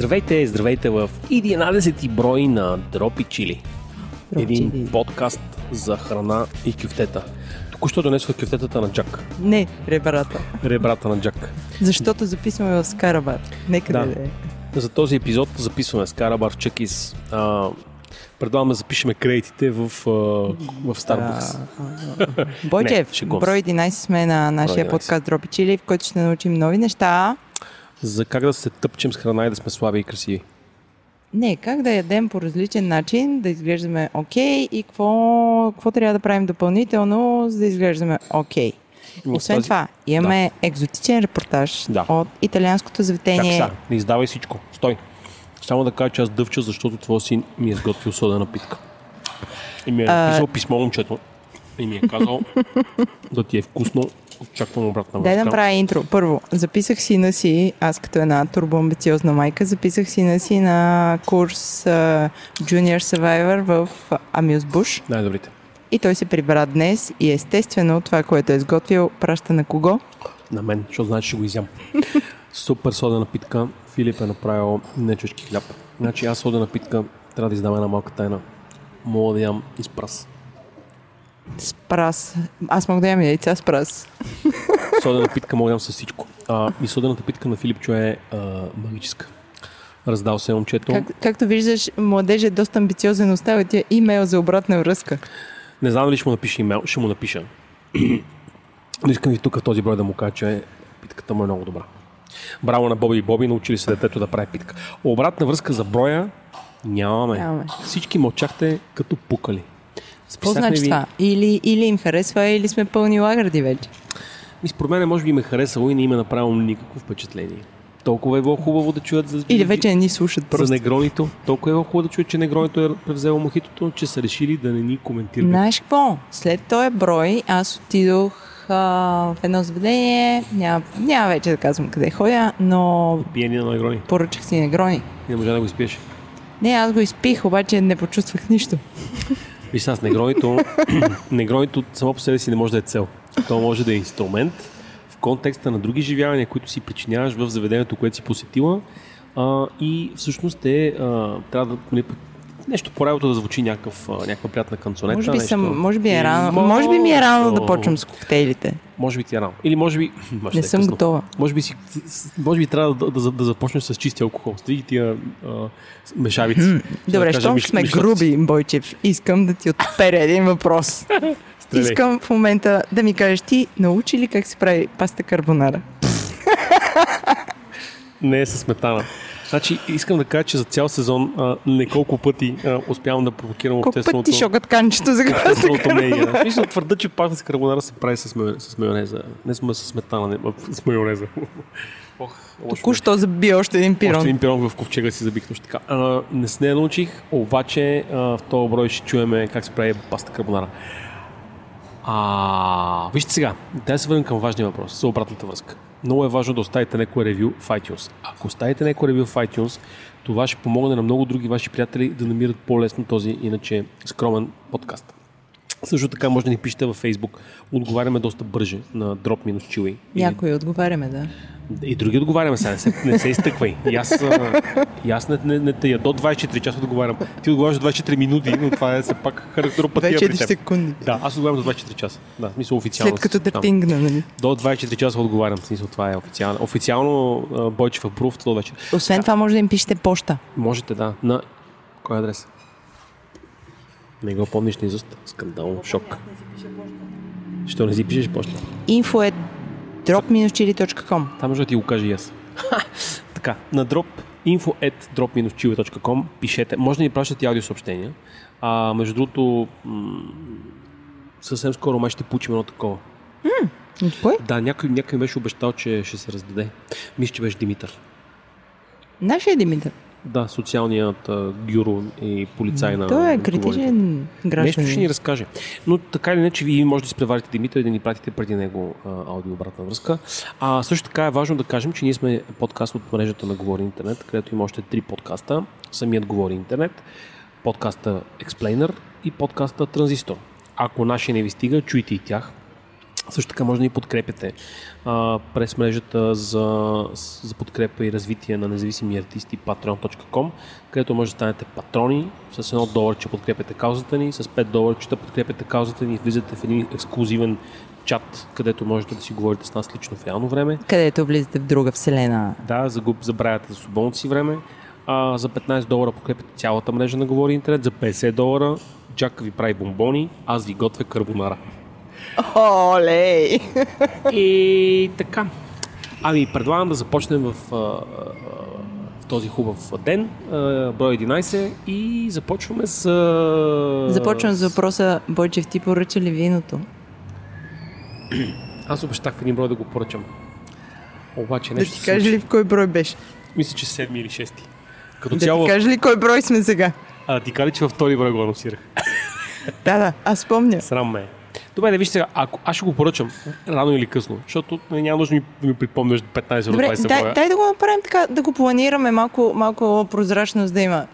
Здравейте, здравейте в 11 брой на Дропи Чили. Един подкаст за храна и кюфтета. Току-що донесох кюфтетата на Джак. Не, ребрата. Ребрата на Джак. Защото записваме в Скарабар. Нека Да. да. е. За този епизод записваме с Карабар Чекис. А, предлагам да запишеме кредитите в, в Starbucks. Бойчев, брой 11 сме на нашия 11. подкаст Дропи Чили, в който ще научим нови неща. За как да се тъпчем с храна и да сме слаби и красиви. Не, как да ядем по различен начин, да изглеждаме окей и какво, какво трябва да правим допълнително, за да изглеждаме окей. Но Освен тази- това, имаме екзотичен репортаж Да. от италианското Как заведение. сега? Не издавай всичко. Стой. Само да кажа, че аз дъвча, защото твой син ми е сготвил сода напитка. И ми е А- писмо момчето. И ми е казал да ти е вкусно. Очаквам обратна Дай да връзка. направя интро. Първо, записах сина си, аз като една турбоамбициозна майка, записах сина си на курс uh, Junior Survivor в Bush Най-добрите. и той се прибра днес и естествено това, което е изготвил, праща на кого? На мен, защото значи ще го изям. Супер сода напитка. Филип е направил нечешки хляб. Значи аз сода напитка трябва да издам една малка тайна. Мога да ям и с прас. С прас. Аз мога да ям яйца с прас. Напитка мога да ям с всичко. А, и сода напитка на Филипчо е а, магическа. Раздал се момчето. Как, както виждаш, младеж е доста амбициозен, оставя ти имейл за обратна връзка. Не знам дали ще му напиша имейл, ще му напиша. Но искам и тук в този брой да му кажа, че питката му е много добра. Браво на Боби и Боби, научили се детето да прави питка. Обратна връзка за броя нямаме. Нямаме. Всички мълчахте като пукали. Какво значи ви- това? Или, или им харесва, или сме пълни лагърди вече. Ми, според мен, може би ме харесало и не им е направило никакво впечатление. Толкова е било хубаво да чуят за, Или вече не ни слушат за просто. негронито. Толкова е било хубаво да чуят, че негронито е превзело мохитото, че са решили да не ни коментират. Знаеш какво? След този брой аз отидох а, в едно заведение, няма, няма вече да казвам къде ходя, но Пиени на негрони. поръчах си негрони. И не можа да го изпиеш. Не, аз го изпих, обаче не почувствах нищо. Виж сега, с негронито, негронито само по себе си не може да е цел. То може да е инструмент в контекста на други живявания, които си причиняваш в заведението, което си посетила. А, и всъщност е, а, трябва да нали, нещо по работа да звучи някакъв, някаква приятна канцонета. Може би, нещо. съм, може би е рано. Може би ми е рано да почвам с коктейлите. Може би ти е рано. Или може би... може Не да е съм късно. готова. Може би, си, може би трябва да, да, да започнеш с чисти алкохол. Стиги тия а, мешавици. Добре, да щом миш- сме мишоци. груби, Бойчев, искам да ти отперя един въпрос. Искам в момента да ми кажеш ти, научи ли как се прави паста карбонара? Не е със сметана. Значи, искам да кажа, че за цял сезон а, неколко пъти а, успявам да провокирам Колко пъти общественото, ти шокат канчето за общественото мнение. В Смисъл, твърда, че паста с карбонара се прави с, майонез, с майонеза. Не сме с сметана, не, а, с майонеза. Ох. Току-що заби още един Още пирон. един пирон в ковчега си забих точно така. А, не с нея научих, обаче а, в този брой ще чуеме как се прави паста карбонара. А, вижте сега, да се върнем към важния въпрос, за обратната връзка. Много е важно да оставите някое ревю в iTunes. Ако оставите някое ревю в iTunes, това ще помогне на много други ваши приятели да намират по-лесно този иначе скромен подкаст. Също така може да ни пишете във Facebook. Отговаряме доста бърже на Drop минус Chewy. Или Някои отговаряме, да. и други отговаряме сега, не се, не се изтъквай. И аз, и аз не, не, не тая. До 24 часа отговарям. Ти отговаряш до 24 минути, но това е все пак характеропатия при 24 теб. секунди. Да, аз отговарям до 24 часа. Да, смисъл официално. След като дъртингна, нали? До 24 часа отговарям, смисъл това е официално. Официално Бойчев approved до вече. Освен това може да им пишете почта. Можете, да. На кой адрес? Не го помниш ни изуст. Скандално, шок. Що не си пишеш почта? info at drop-chili.com Там може да ти го кажа и аз. така, на drop info at drop пишете. Може да ни пращате аудиосъобщения. А, между другото, м- съвсем скоро май ще получим едно такова. От кой? Да, някой, някой беше обещал, че ще се раздаде. Мисля, че беше Димитър. Нашия Димитър. Да, социалният а, гюро и полицай на... Той е критичен Нещо ще ни гражданин. разкаже. Но така или иначе, вие може да изпреварите Димитър и да ни пратите преди него а, аудио обратна връзка. А също така е важно да кажем, че ние сме подкаст от мрежата на Говори Интернет, където има още три подкаста. Самият Говори Интернет, подкаста Explainer и подкаста Транзистор. Ако нашия не ви стига, чуйте и тях. Също така може да ни подкрепяте а, през мрежата за, за подкрепа и развитие на независими артисти patreon.com, където може да станете патрони с едно долар, че подкрепяте каузата ни, с 5 долара, че да подкрепяте каузата ни, влизате в един ексклюзивен чат, където можете да си говорите с нас лично в реално време. Където влизате в друга вселена. Да, загуб, забравяте за свободното си време. А, за 15 долара подкрепяте цялата мрежа на Говори Интернет, за 50 долара Джак ви прави бомбони, аз ви готвя карбонара. Олей! И така. Ами, предлагам да започнем в, в този хубав ден, а, брой 11 и започваме с... а, Започвам с въпроса, Бойчев, ти поръча ли виното? Аз обещах в един брой да го поръчам. Обаче Да нещо ти се кажа ли в кой брой беше? Мисля, че седми или шести. Като Да цяло, ти кажа ли кой брой сме сега? а, ти кажа, че във втори брой го анонсирах. Да, да, аз помня. Срам ме. е. Добре, да виж сега, ако аз ще го поръчам рано или късно, защото нали, няма нужда ми- да ми припомняш 15 до Добре, 20 дай, дай да го направим така, да го планираме малко, малко прозрачност да има.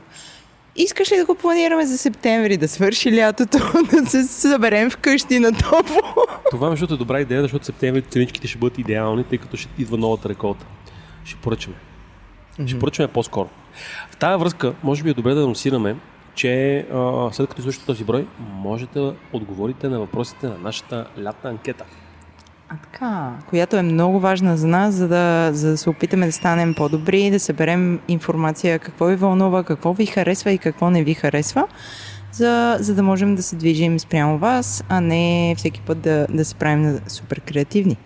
Искаш ли да го планираме за септември, да свърши лятото, да се съберем вкъщи на топло? Това между е добра идея, защото септември ценичките ще бъдат идеални, тъй като ще идва новата реколта. Ще поръчаме. Ще поръчаме по-скоро. В тази връзка, може би е добре да анонсираме, че след като изслушате този брой, можете да отговорите на въпросите на нашата лятна анкета. А така, която е много важна за нас, за да, за да се опитаме да станем по-добри, да съберем информация какво ви вълнува, какво ви харесва и какво не ви харесва, за, за да можем да се движим спрямо вас, а не всеки път да, да се правим супер креативни.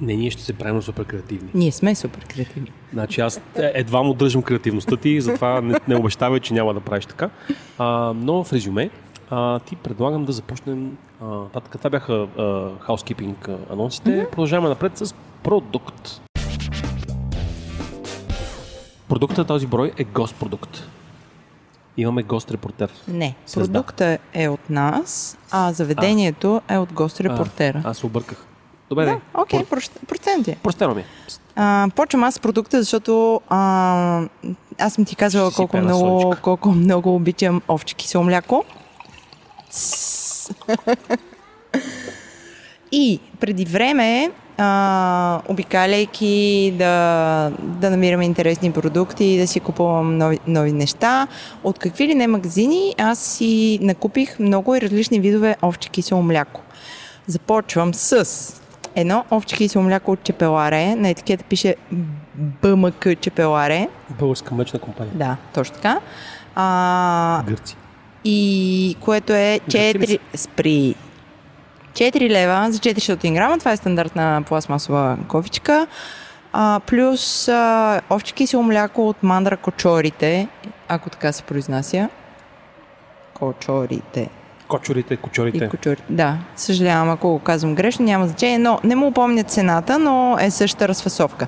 Не, ние ще се правим супер креативни. Ние сме супер креативни. Значи аз е- едва му държам креативността ти, затова не, не обещавай, че няма да правиш така. А, но в резюме, а, ти предлагам да започнем. А, татък, това бяха а, а, анонсите. Mm-hmm. Продължаваме напред с продукт. Продуктът на този брой е гост продукт. Имаме гост репортер. Не, Създа. продукта е от нас, а заведението е от гост репортера. А, аз обърках. Добре, Да, окей, прощ- прощен ти. Простено ми. е. А, почвам аз с продукта, защото а, аз съм ти казвала Ще колко много, колко много обичам овче кисело мляко. И преди време, а, обикаляйки да, да намираме интересни продукти, да си купувам нови, нови неща, от какви ли не магазини, аз си накупих много и различни видове овче кисело мляко. Започвам с едно овче кисело мляко от Чепеларе. На етикета пише БМК Чепеларе. Българска млечна компания. Да, точно така. А, Гърци. и което е Гърци ли 4 спри 4 лева за 400 грама. Това е стандартна пластмасова кофичка. А, плюс а, овче кисело мляко от мандра кочорите, ако така се произнася. Кочорите. Кочорите, И кочорите. кочури. Да, съжалявам, ако го казвам грешно, няма значение, но не му помня цената, но е същата разфасовка.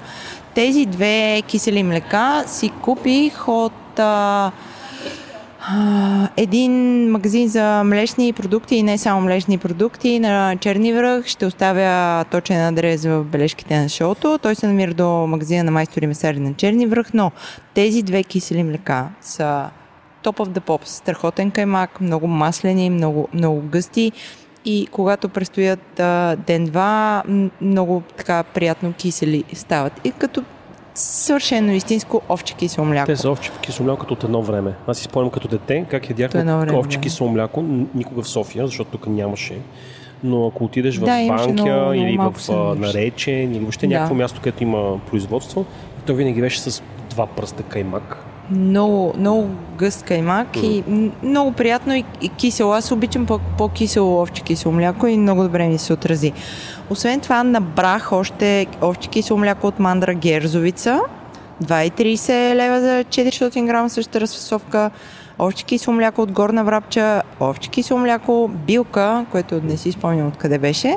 Тези две кисели млека си купих от а, а, един магазин за млечни продукти и не само млечни продукти на Черни връх. Ще оставя точен адрес в бележките на шоуто. Той се намира до магазина на майстори месари на Черни връх, но тези две кисели млека са Top of the Pops. Страхотен каймак, много маслени, много, много гъсти и когато предстоят а, ден-два, много така приятно кисели стават. И като съвършено истинско овче кисело мляко. Те са овче кисело мляко от едно време. Аз си спомням като дете как ядях Като едно време, овче кисело мляко, никога в София, защото тук нямаше. Но ако отидеш в Да, Банкя много- или в а. Наречен или въобще Да. някакво място, където има производство, то винаги беше с два пръста каймак. Много, много гъст каймак и м, много приятно и, и кисело. Аз обичам по- по-кисело овче кисело мляко и много добре ми се отрази. Освен това набрах още овче кисело мляко от мандра Герзовица. 2,30 лева за 400 грама същата разфасовка. Овче кисело мляко от Горна Врапча, овче кисело мляко, билка, което не си спомням откъде беше,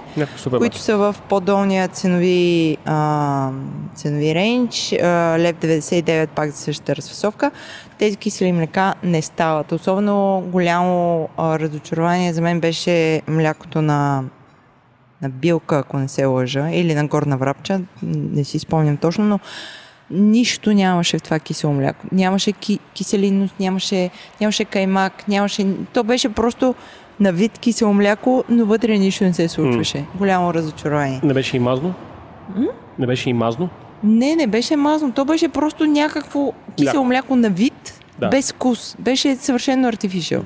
които са в по-долния ценови, а, ценови рейндж, а, лев 99 пак за същата разфасовка. Тези кисели млека не стават. Особено голямо а, разочарование за мен беше млякото на, на билка, ако не се лъжа, или на горна врапча, не си спомням точно, но нищо нямаше в това кисело мляко. Нямаше ки, киселинност, нямаше, нямаше каймак, нямаше... То беше просто на вид кисело мляко, но вътре нищо не се случваше. Голямо разочарование. Не беше и мазно? Не беше и мазно? Не, не беше мазно. То беше просто някакво кисело мляко на вид, Да. без вкус. Беше съвършено артифишъл.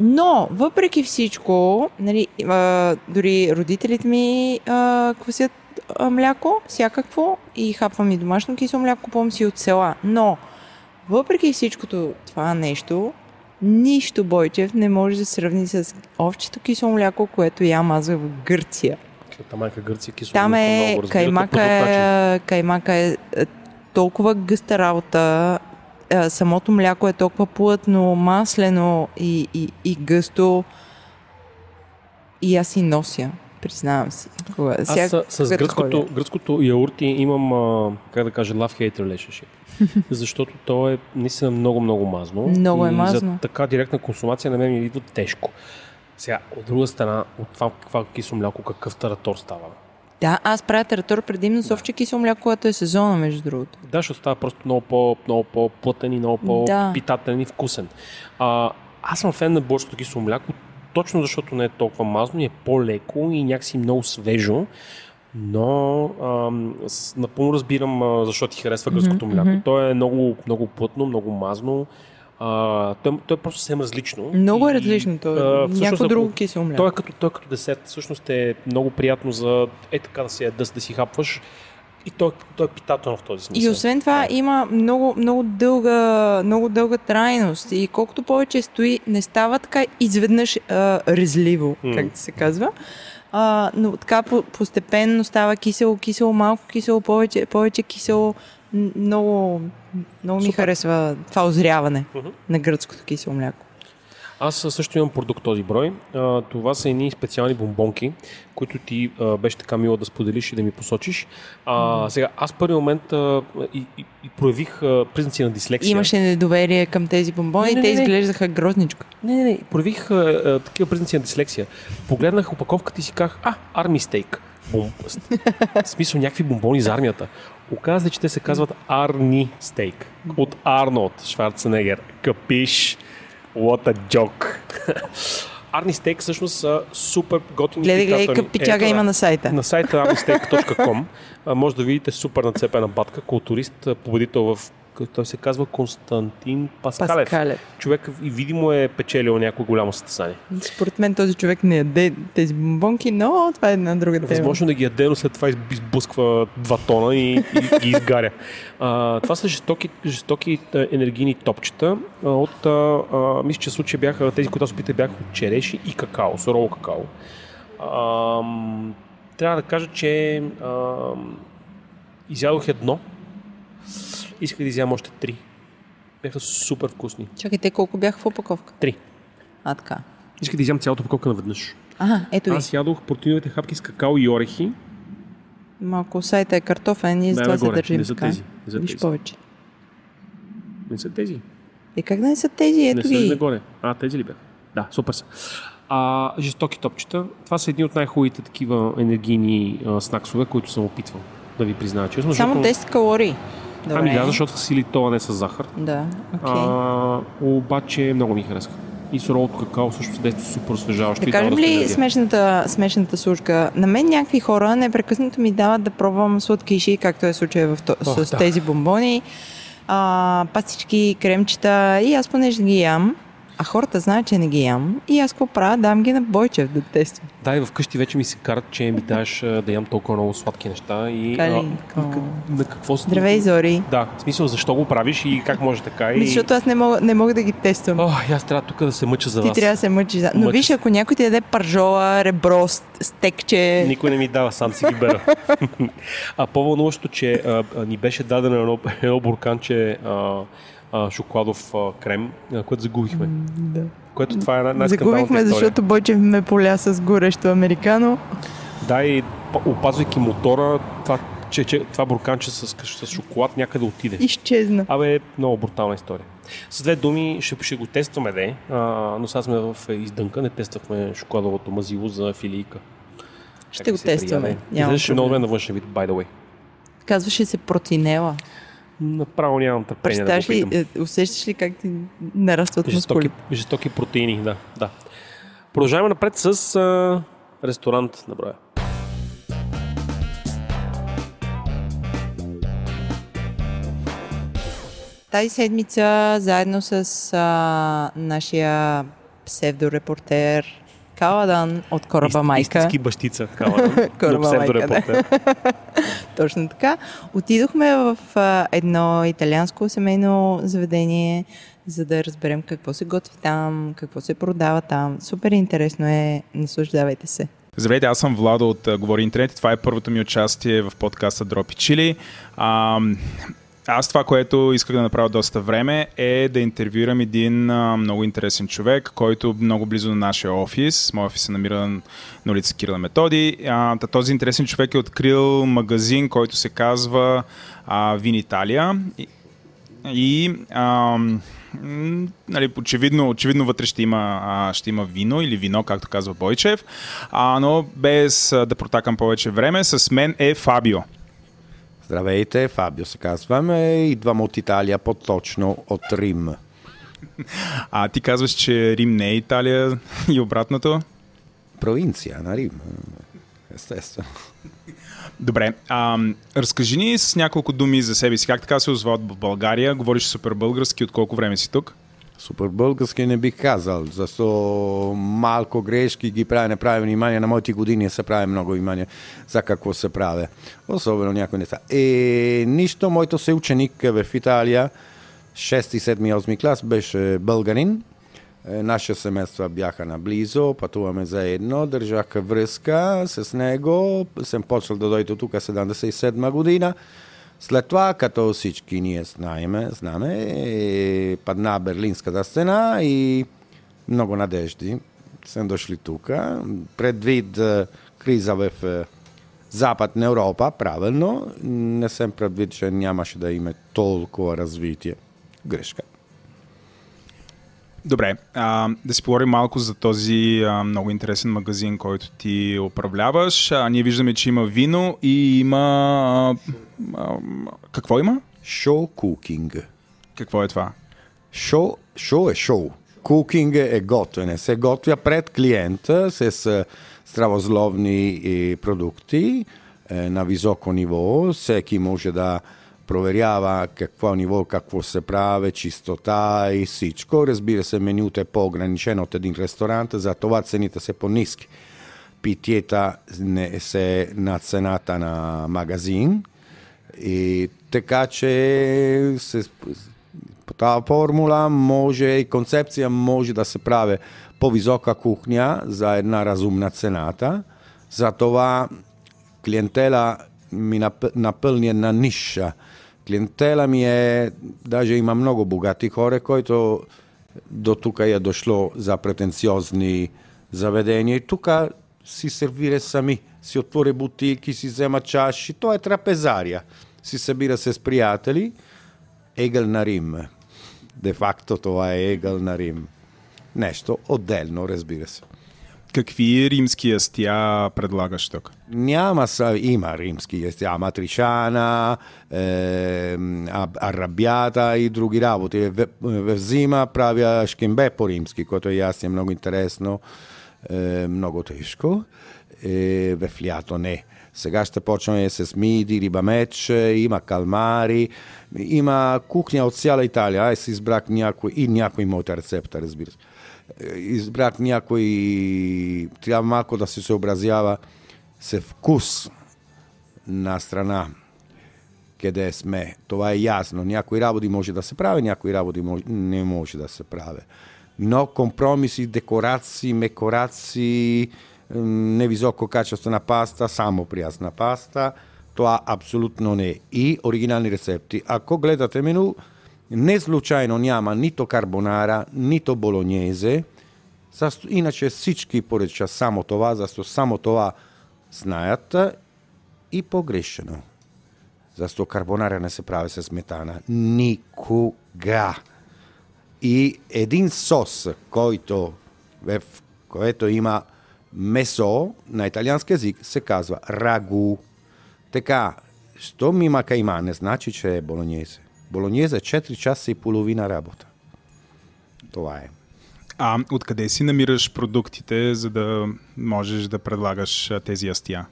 Но, въпреки всичко, нали, а, дори родителите ми а, квасят а, мляко, всякакво, и хапвам и домашно кисело мляко, купувам си от села. Но, въпреки всичкото това нещо, нищо Бойчев не може да се сравни с овчето кисело мляко, което ям аз в Гърция. Там майка Гърция кисело. Там е, по каймака е, каймака е е толкова гъста работа, е, самото мляко е толкова плътно, маслено и, и, и гъсто. И аз си нося, признавам си. Кога, Аз с, с когато гръцкото, ходя. гръцкото яурти имам, а, как да кажа, love-hate relationship. Защото то е наистина много, много мазно. Много е и мазно. за така директна консумация на мен ми идва тежко. Сега, от друга страна, от това каква кисло мляко, какъв таратор става. Да, аз правя тератор предимно с овче кисело мляко, което е сезона, между другото. Да, ще става просто много, по, много по-плътен и много по-питателен и вкусен. А, аз съм фен на българското кисело мляко, точно защото не е толкова мазно и е по-леко и някакси много свежо. Но ам, с, напълно разбирам а, защо ти харесва гръцкото мляко. мгм. То е много, много плътно, много мазно. А, то, е- то е просто съвсем различно. Много е различно. То а, е някакво друго кисело мляко. той е като, той е като десерт. Всъщност е много приятно за е така да, се, да, да си хапваш. И той, той е питателно в този смисъл. И освен това Да. има много, много, дълга, много дълга трайност и колкото повече стои, не става така изведнъж а, резливо, М. как да се казва. А, но така по- постепенно става кисело, кисело, малко кисело, повече, повече кисело. Много, много ми Супер. харесва това озряване Мгм. на гръцкото кисело мляко. Аз също имам продукт този брой. А, това са едни специални бомбонки, които ти а, беше така мило да споделиш и да ми посочиш. А, сега, аз в първи момент а, и, и, и проявих а, признаци на дислексия. Имаше недоверие към тези бомбони Не, и не, те изглеждаха грозничко. Не, не, не. Проявих а, а, такива признаци на дислексия. Погледнах опаковката и си казах, а, арми стейк. Бом... В смисъл някакви бомбони за армията. Оказа се, че те се казват Арни стейк. От Арнолд Шварценегер. Капиш? What a joke. Арни стейк всъщност са супер готини Гледай, гледай, какъв пичага има на сайта. На сайта armysteak.com а, може да видите супер нацепена батка, културист, победител в той се казва Константин Паскалев. Паскалев. Човек и видимо е печелил някое голямо състезание. Според мен този човек не яде тези бомбонки, но това е една друга тема. Възможно да ги яде, но след това из- избусква два тона и, и ги изгаря. А, това са жестоки, жестоки енергийни топчета. От, а, а, мисля, че в случая бяха, тези, които аз опитах, бяха от череши и какао, сурово какао. А, трябва да кажа, че а, изядох едно. Исках да изям още три. Бяха супер вкусни. Чакайте, колко бях в опаковка? Три. А, така. Исках да изям цялата упаковка наведнъж. Ага, ето ви. Аз ядох протеиновите хапки с какао и орехи. Малко сайта е картофен и затова се държим Не са тези. Не са Виж тези. повече. Не са тези. И как да не са тези? Ето не са ги. нагоре. А, тези ли бяха? Да, супер са. А, жестоки топчета. Това са едни от най-хубавите такива енергийни а, снаксове, които съм опитвал да ви призная честно. Само защото- 10 калории. Добре. Ами да, защото са сили това не с захар. Да, окей. А, обаче много ми харесва. И суровото какао също се действа супер освежаващо. Да кажем ли енергия. смешната, смешната служка? На мен някакви хора непрекъснато ми дават да пробвам сладкиши, както е случая в то, Ох, с да. тези бомбони, а, пастички, кремчета и аз понеже ги ям, а хората знаят, че не ги ям и аз какво правя? Дам ги на Бойчев да тествам. Да, и вкъщи вече ми се карат, че ми даваш а, да ям толкова много сладки неща. И, ли? а, на какво си? Здравей, Зори! Да, в смисъл защо го правиш и как може така. И... Защото аз не мога, не мога да ги тествам. О, аз трябва тук да се мъча за Ти вас. трябва да се мъчиш. Да. Но Мъча виж, ако някой ти даде пържола, ребро, стекче, Никой не ми дава, сам си ги бера. а по-вълнуващо, че а, а, ни беше дадено едно, едно бурканче а, а, шоколадов а, крем, а, което загубихме. да. Което това е най- загубихме, защото Бойчев ме поля с горещо американо. Да, и опазвайки мотора, това, че, че, това бурканче с, с шоколад някъде отиде. Изчезна. Абе, много брутална история. С две думи ще, ще го тестваме, де, а, но сега сме в издънка, не тествахме шоколадовото мазило за филийка. Ще го тестваме. Няма проблем. много добре на външен вид, by the way. Казваше се протинела. Направо нямам търпение да Представяш го ли, питам. е, усещаш ли как ти нарастват Жестоки, мускули? жестоки протеини, да, да. Продължаваме напред с а, ресторант на броя. Тази седмица, заедно с а, нашия псевдорепортер Каладан от кораба Майка, Истински бащица, Каладан. Кораба на майка, да. точно така, отидохме в а, едно италианско семейно заведение, за да разберем какво се готви там, какво се продава там. Супер интересно е, наслаждавайте се. Здравейте, аз съм Владо от Говори Интернет. и Това е първото ми участие в подкаста Дропи Чили. А, аз това, което исках да направя доста време е да интервюирам един а, много интересен човек, който е много близо до нашия офис. Моят офис се намира на улица Кирила Методи. А, този интересен човек е открил магазин, който се казва а, Вин Италия. И, и м, нали, очевидно, очевидно вътре ще има, а, ще има вино или вино, както казва Бойчев. А, но без а, да протакам повече време, с мен е Фабио. Здравейте, Фабио се казваме. Идвам от Италия, по-точно от Рим. А ти казваш, че Рим не е Италия и обратното. Провинция на Рим. Естествено. Добре, а, разкажи ни с няколко думи за себе си. Как така се озвават в България? Говориш супер български. От колко време си тук? Супер български не бих казал, защото малко грешки ги прави, не прави внимание. На моите години се прави много внимание за какво се прави. Особено някои неща. Е, нищо, моето съученик в Италия, 6, 7, 8 клас, беше българин. Е, Наши семейства бяха наблизо, пътуваме заедно, държах връзка с него. Съм почнал да дойде тук 77 година. След това, като всички ние знаеме, знаме, е, падна Берлинската стена и много надежди са дошли тук. Предвид е, криза в е, Западна Европа, правилно, не съм предвид, че нямаше да има толкова развитие. Грешка. Добре, а, да си поговорим малко за този а, много интересен магазин, който ти управляваш. А, ние виждаме, че има вино и има... А, а, какво има? Шоу кукинг. Какво е това? Шоу, шоу е шоу. Кукинг е готвене. Се готвя пред клиента с здравословни продукти е, на високо ниво. Всеки може да проверява какво ниво, какво се прави, чистота и всичко. Разбира се, менюто е по-ограничено от един ресторант, затова цените са по-низки. Питиета не се на цената на магазин. И така че се, по тази формула може и концепция може да се прави по-висока кухня за една разумна цената. Затова клиентела ми нап- напълни една ниша. Клиентела ми е, даже има много богати хора, които до тук е дошло за претенциозни заведения. И тук си сервира сами. Си отвори бутики, си взема чаши. То е трапезария. Си събира се с приятели. Егъл на Рим. Де факто това е егъл на Рим. Нещо отделно, разбира се. Какви римски ястия предлагаш тук? Няма са, има римски ястия, матричана, е, арабята и други работи. В, в зима правя шкембе по-римски, което е ястие много интересно, е, много тежко. Е, в лято не. Сега ще почваме с миди, риба меч, има калмари, има кухня от цяла Италия. Аз избрах някой и някой моята рецепта, разбира се. Избрах някой, трябва малко да се съобразява с вкус на страна, къде сме. Това е ясно. Някои работи може да се прави, някои работи не може да се прави. Но компромиси, декорации, мекорации, невисоко качествена паста, само прясна паста, това абсолютно не е. И оригинални рецепти. Ако гледате меню, не случайно няма нито карбонара, нито болоньезе. Иначе всички поръча само това, защото само това знаят и погрешено. Защо карбонара не се прави с сметана? Никога. И един сос, който, в което има месо на италиански язик, се казва рагу. Така, що има кайма, не значи, че е болоньезе. Болоньезе 4 часа и половина работа. Това е. А откъде си намираш продуктите, за да можеш да предлагаш тези ястия?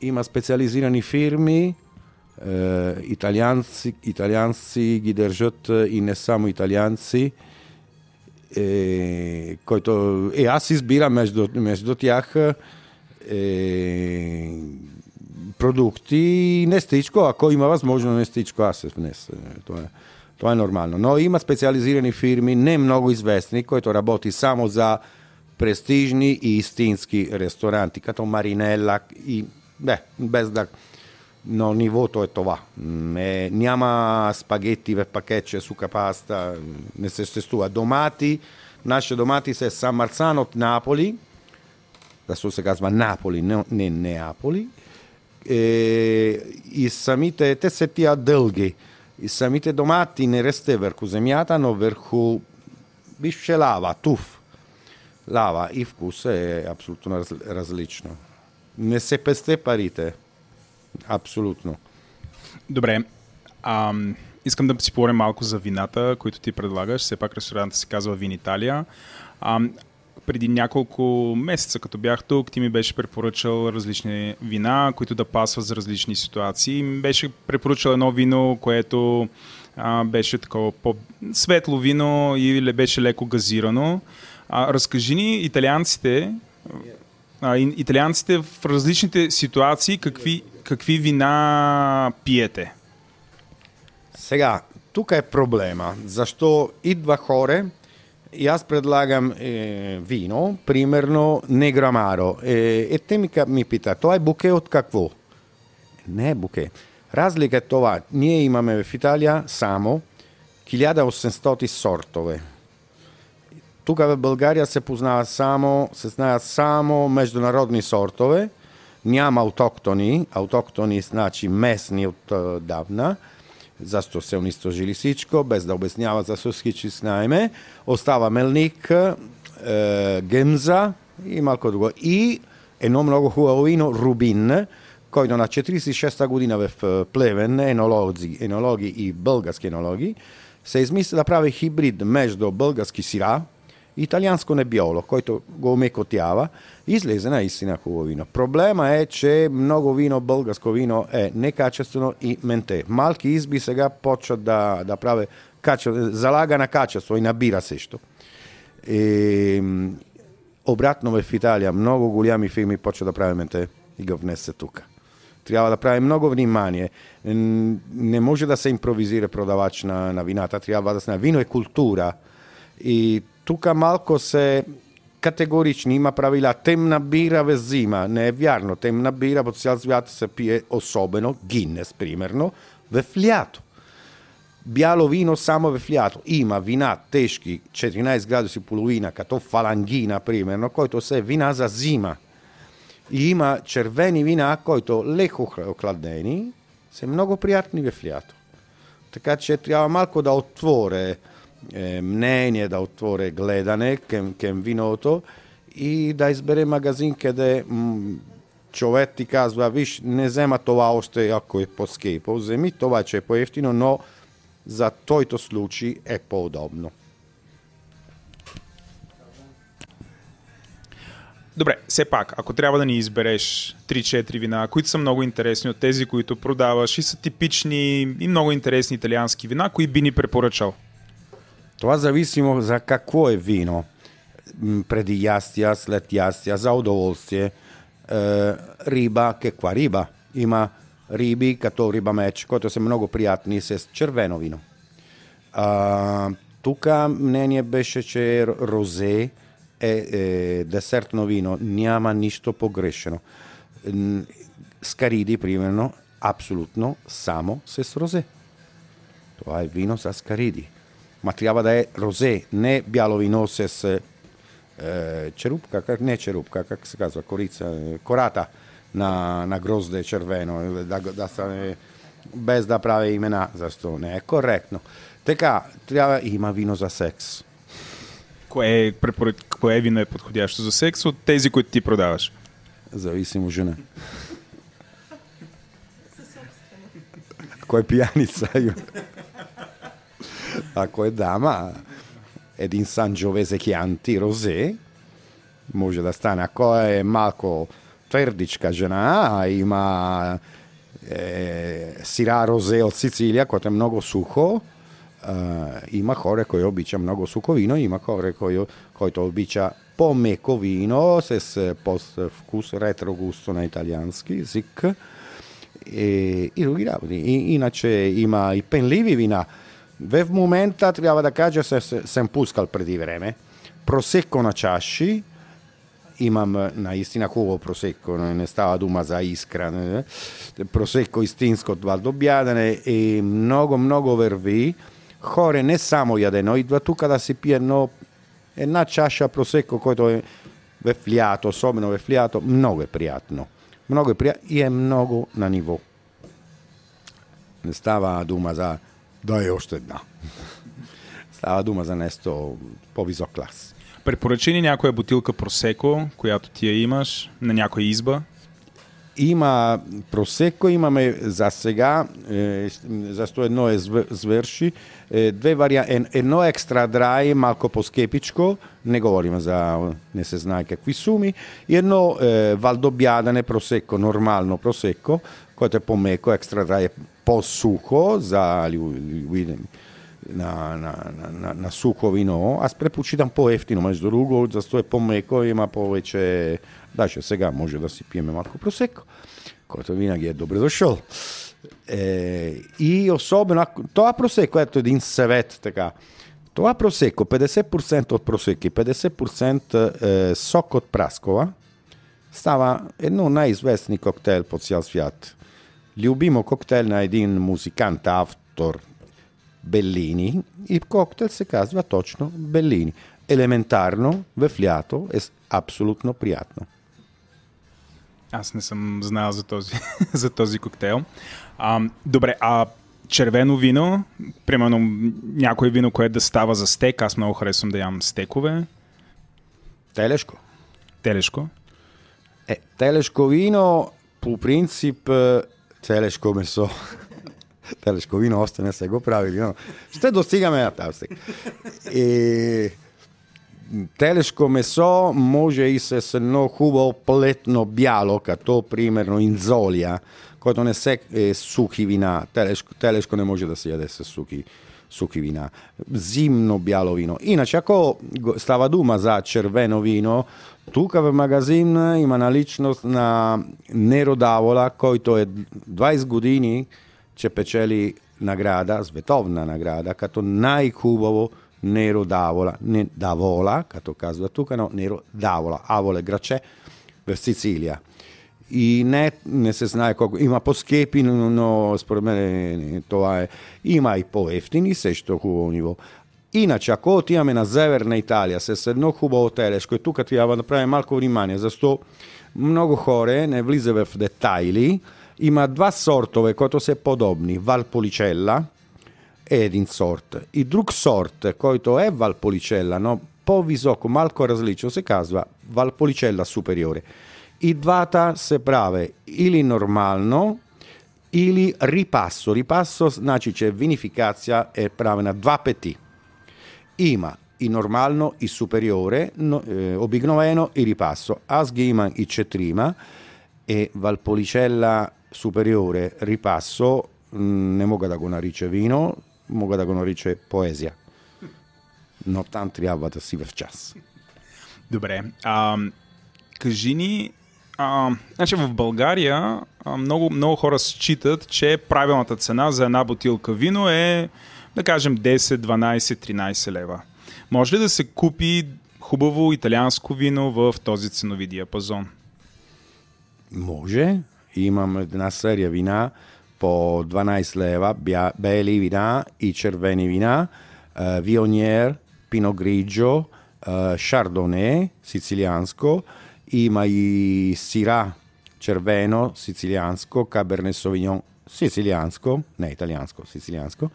Има специализирани фирми, е, италианци, италианци ги държат и не само италианци. Е, който, е, аз избирам между, между тях е, продукти и не стичко, ако има възможно не стичко, аз се внес. Това е, това е нормално. Но има специализирани фирми, не много известни, които работи само за престижни и истински ресторанти, като Маринела и бе, без да но нивото е това. Е, няма спагети в пакетче, сука паста, не съществува. Домати, наши домати са Сан Марцан от Наполи, защото се казва Наполи, не, не Неаполи. Е, и самите, те се тия дълги. И самите домати не расте върху земята, но върху висше лава, туф. Лава и вкус е абсолютно раз, различно. Не се песте парите. Абсолютно. Добре. А, искам да си поговорим малко за вината, които ти предлагаш. Все пак ресторанта се казва Вин Италия. Преди няколко месеца, като бях тук, ти ми беше препоръчал различни вина, които да пасват за различни ситуации. Ми беше препоръчал едно вино, което а, беше такова по-светло вино или беше леко газирано. А, разкажи ни, италианците, а, италианците в различните ситуации какви, какви вина пиете? Сега, тук е проблема. Защо идва Jaz predlagam eh, vino, primerno negramaro. Eh, e Temika mi pita, to je buke od kakvo? Ne buke. Razlika je tova, nije imame v Italiji samo 1800 sortove. Tukaj v Bolgariji se poznajo samo, se znajo samo međunarodni sortove, njama autoktoni, autoktoni znači mesni od uh, davna, uh, Zašto se oni strožili Sičko, bez da objašnjava, zašto Sičić s najme. Ostava Melnik, e, Gemza i malko drugo. I eno mnogo huovino Rubin, koji na 46. godina v e, Pleven, enologi, enologi i belgarski enologi, se izmislila pravi hibrid među belgarski sira, прави хибрид между български сира, италианско небиоло, който го омекотява, излезе наистина хубаво вино. Проблема е, че много вино, българско вино е некачествено и менте. Малки изби сега почват да, да прави качество, залага на качество и набира също. И, обратно в Италия много голями фирми почват да прави менте и го внесе тук. Трябва да прави много внимание. Не може да се импровизира продавач на, на вината, трябва да се... Вино е култура. И тук малко се категорични, има правила. Темна бира в зима, не е вярно. Темна бира по цял свят се пие особено, Гиннес, примерно, в лято. Бяло вино само в лято. Има вина тежки 14 градуси половина, като фалангина, примерно, който се е вина за зима. И има червени вина, които леко охладени, са много приятни в лято. Така че трябва малко да отворе отворе гледане към, към виното и да избере магазин, къде м- човек ти казва, виж, не взема това още, ако е по-скейпо, вземи това, че е по-ефтино, но за тойто случай е по-удобно. Добре, все пак, ако трябва да ни избереш 3-4 вина, които са много интересни от тези, които продаваш и са типични и много интересни италиански вина, кои би ни препоръчал? Това зависимо за какво е вино. Преди ястия, след ястия, за удоволствие. Е, риба, каква риба? Има риби като риба меч, които са много приятни с червено вино. Тук мнение беше, че розе е, е десертно вино. Няма нищо погрешено. Скариди, примерно, абсолютно само с розе. Това е вино с скариди ma трябва да е розе, не бяло вино с е, черупка, как, не черупка, как се казва, корица, кората на, на грозде червено, да, да стане без да прави имена, защо не е коректно. Така, трябва има вино за секс. Кое, препорък, кое вино е подходящо за секс от тези, които ти продаваш? Зависимо жена. Кой пияница? Ако е дама, един Санджовезе Chianti розе, може да стане. Ако е малко твърдичка жена, има е, сира розе от Сицилия, което е много сухо, е, има хора, които обича много сухо вино, има хора, които обича по-меко вино, с пост-вкус, ретро-густо на италиански език. И, и други работи. И, иначе има и пенливи вина. В момента трябва да кажа, се, съм пускал преди време. Просеко на чаши, имам наистина хубаво просеко, не става дума за искра. Не? Просеко истинско от Валдобядане и много, много върви. Хоре не само яде, но идва тук да си пие едно, една чаша просеко, който е в лято, особено в лято, много е приятно. Много е приятно и е много на ниво. Не става дума да е още една. Става дума за нещо по-висок клас. Препоръчи ни някоя бутилка просеко, която ти я имаш на някоя изба? Има просеко, имаме за сега, е, зато едно е свърши, е, две варианти. Едно екстра драй, малко по-скепичко, не говорим за не се знае какви суми, и едно е, валдобядане просеко, нормално просеко, което е по-меко, екстра драй е по-сухо за на, на, на, на сухо вино. Аз предпочитам по-ефтино, между друго, защото е по-меко, има повече... Даже сега може да си пиеме малко просеко, който винаги е добре дошъл. Е, и особено, това просеко, ето един съвет така. Това просеко, 50% от просеки, 50% е, сок от праскова, става едно най-известни коктейл по цял свят. Любимо коктейл на един музикант, автор, Bellini, il cocktail се казва точно Bellini. Елементарно, в лято е абсолютно приятно. Аз не съм знал за този, за този коктейл. А, добре, а червено вино, примерно някое вино, което да става за стек, аз много харесвам да ям стекове. Телешко. Телешко? Е, телешко вино, по принцип, телешко месо. Телешковина още не са го правили, но ще достигаме на тази. И телешко месо може и с едно хубаво плетно бяло, като примерно инзолия, което не се е сухи вина. Телешко, телешко не може да се яде с сухи, сухи вина. Зимно бяло вино. Иначе, ако става дума за червено вино, тук в магазин има наличност на Неро Давола, който е 20 години че печели награда, световна награда, като най-хубаво Неро Давола, не Давола, като казва тук, но Неро Давола, Аволе граче в Сицилия. И не, не се знае колко. Има по-скепи, но, но според мен това е. Има и по-ефтини, също хубаво ниво. Иначе, ако отиваме на Северна Италия с едно хубаво телешко, и тук трябва да направим малко внимание, защото много хора не влиза в детайли, има два сортове, които са подобни. Valpolicella е един сорт. И друг сорт, който е Valpolicella, но по-високо, малко различно, се казва Valpolicella superiore. И двата се прави или нормално, или ripasso. Ripasso значи, че винификация е правена два пъти. Има и нормално, и супериоре, но, е, обикновено и ripasso. Аз ги имам и четирима, e Valpolicella superiore ripasso не мога да го нарича вино, мога да го нарича поезия. Но там трябва да си в час. Добре. А, кажи ни, а, значи в България а, много, много хора считат, че правилната цена за една бутилка вино е, да кажем, 10, 12, 13 лева. Може ли да се купи хубаво италианско вино в този ценови диапазон? Може. Имам една серия вина по 12 лева, бели вина и червени вина, Вионер, Пино Гриджо, Шардоне, сицилианско, има и Сира, червено, сицилианско, Cabernet Sauvignon, сицилианско, не италианско, сицилианско.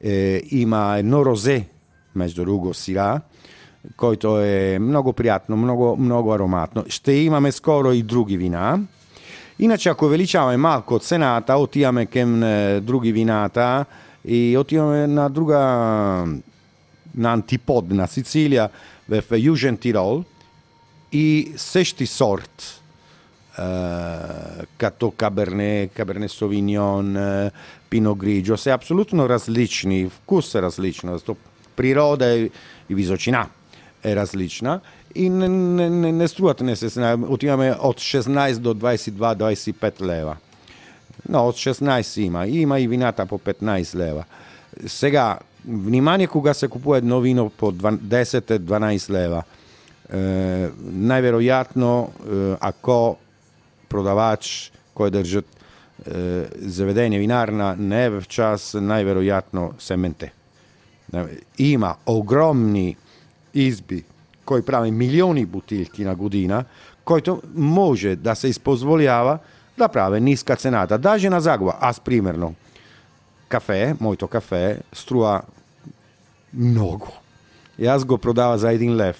Е, има едно розе, между друго, Сира, който е много приятно, много, много ароматно. Ще имаме скоро и други вина. Иначе ако увеличаваме малко цената, отиваме към други вината И отиваме на друга, на антипод на Сицилия, в Южен Тирол и същи сорт, като Каберне, Каберне Совиньон, Пино Гриджо, са абсолютно различни, вкус е различен, природа и височина е различна и не, не, не, не струват, не се знае, отиваме от 16 до 22-25 лева. Но от 16 има. Има и вината по 15 лева. Сега, внимание, кога се купува едно вино по 10-12 лева. E, najverojatno, e, ako prodavač koji drži e, zavedenje vinarna ne v čas, najverojatno semente. E, ima ogromni izbi koji pravi milioni butiljki na godina, koji to može da se ispozvoljava da prave niska cenata. Daže na Zagva, a primjerno, kafe, mojto kafe, strua mnogo. Jaz go prodava za jedin lev.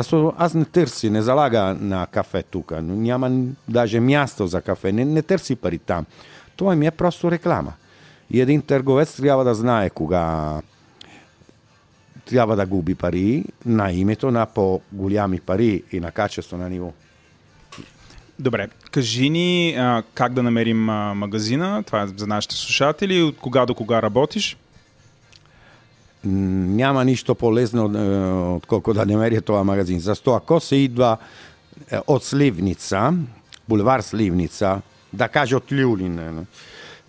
Защото аз не търси, не залага на кафе тук. Няма даже място за кафе. Не, не търси пари там. Това ми е просто реклама. И един търговец трябва да знае кога трябва да губи пари на името на по-голями пари и на качество на ниво. Добре, кажи ни а, как да намерим а, магазина, това е за нашите слушатели, от кога до кога работиш? Няма нищо по-лесно, е, отколко да намеря това магазин. Засто ако се идва е, от Сливница, бульвар Сливница, да каже от Люлин,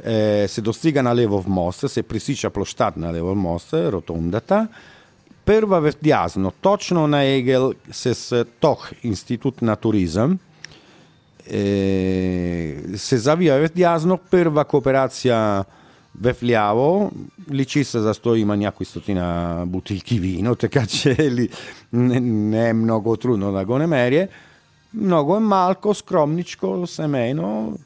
е, се достига на Левов мост, се пресича площад на Левов мост, ротондата, първа в дясно, точно на егел с ТОХ, Институт на туризъм, е, се завия в дясно, първа кооперация в ляво, личи се засто има някои стотина бутилки вино, така че ли, не, не е много трудно да го намеря. Много е малко, скромничко, семейно,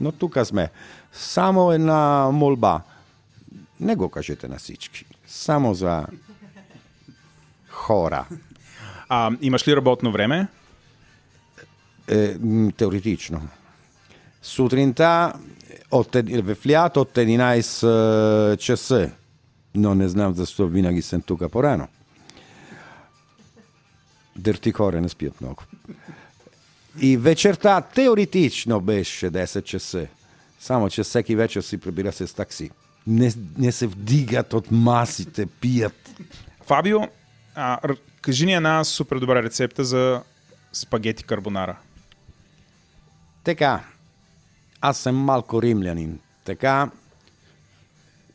но тук сме. Само една молба. Не го кажете на всички. Само за хора. А, имаш ли работно време? Е, теоретично. Сутринта от, в лято от 11 часа, но не знам защо винаги съм тук по-рано. Дърти хора не спят много. И вечерта теоретично беше 10 часа. Само, че всеки вечер си прибира се с такси. Не, не се вдигат от масите, пият. Фабио, а, кажи ни една супер добра рецепта за спагети карбонара. Така, аз съм малко римлянин. Така,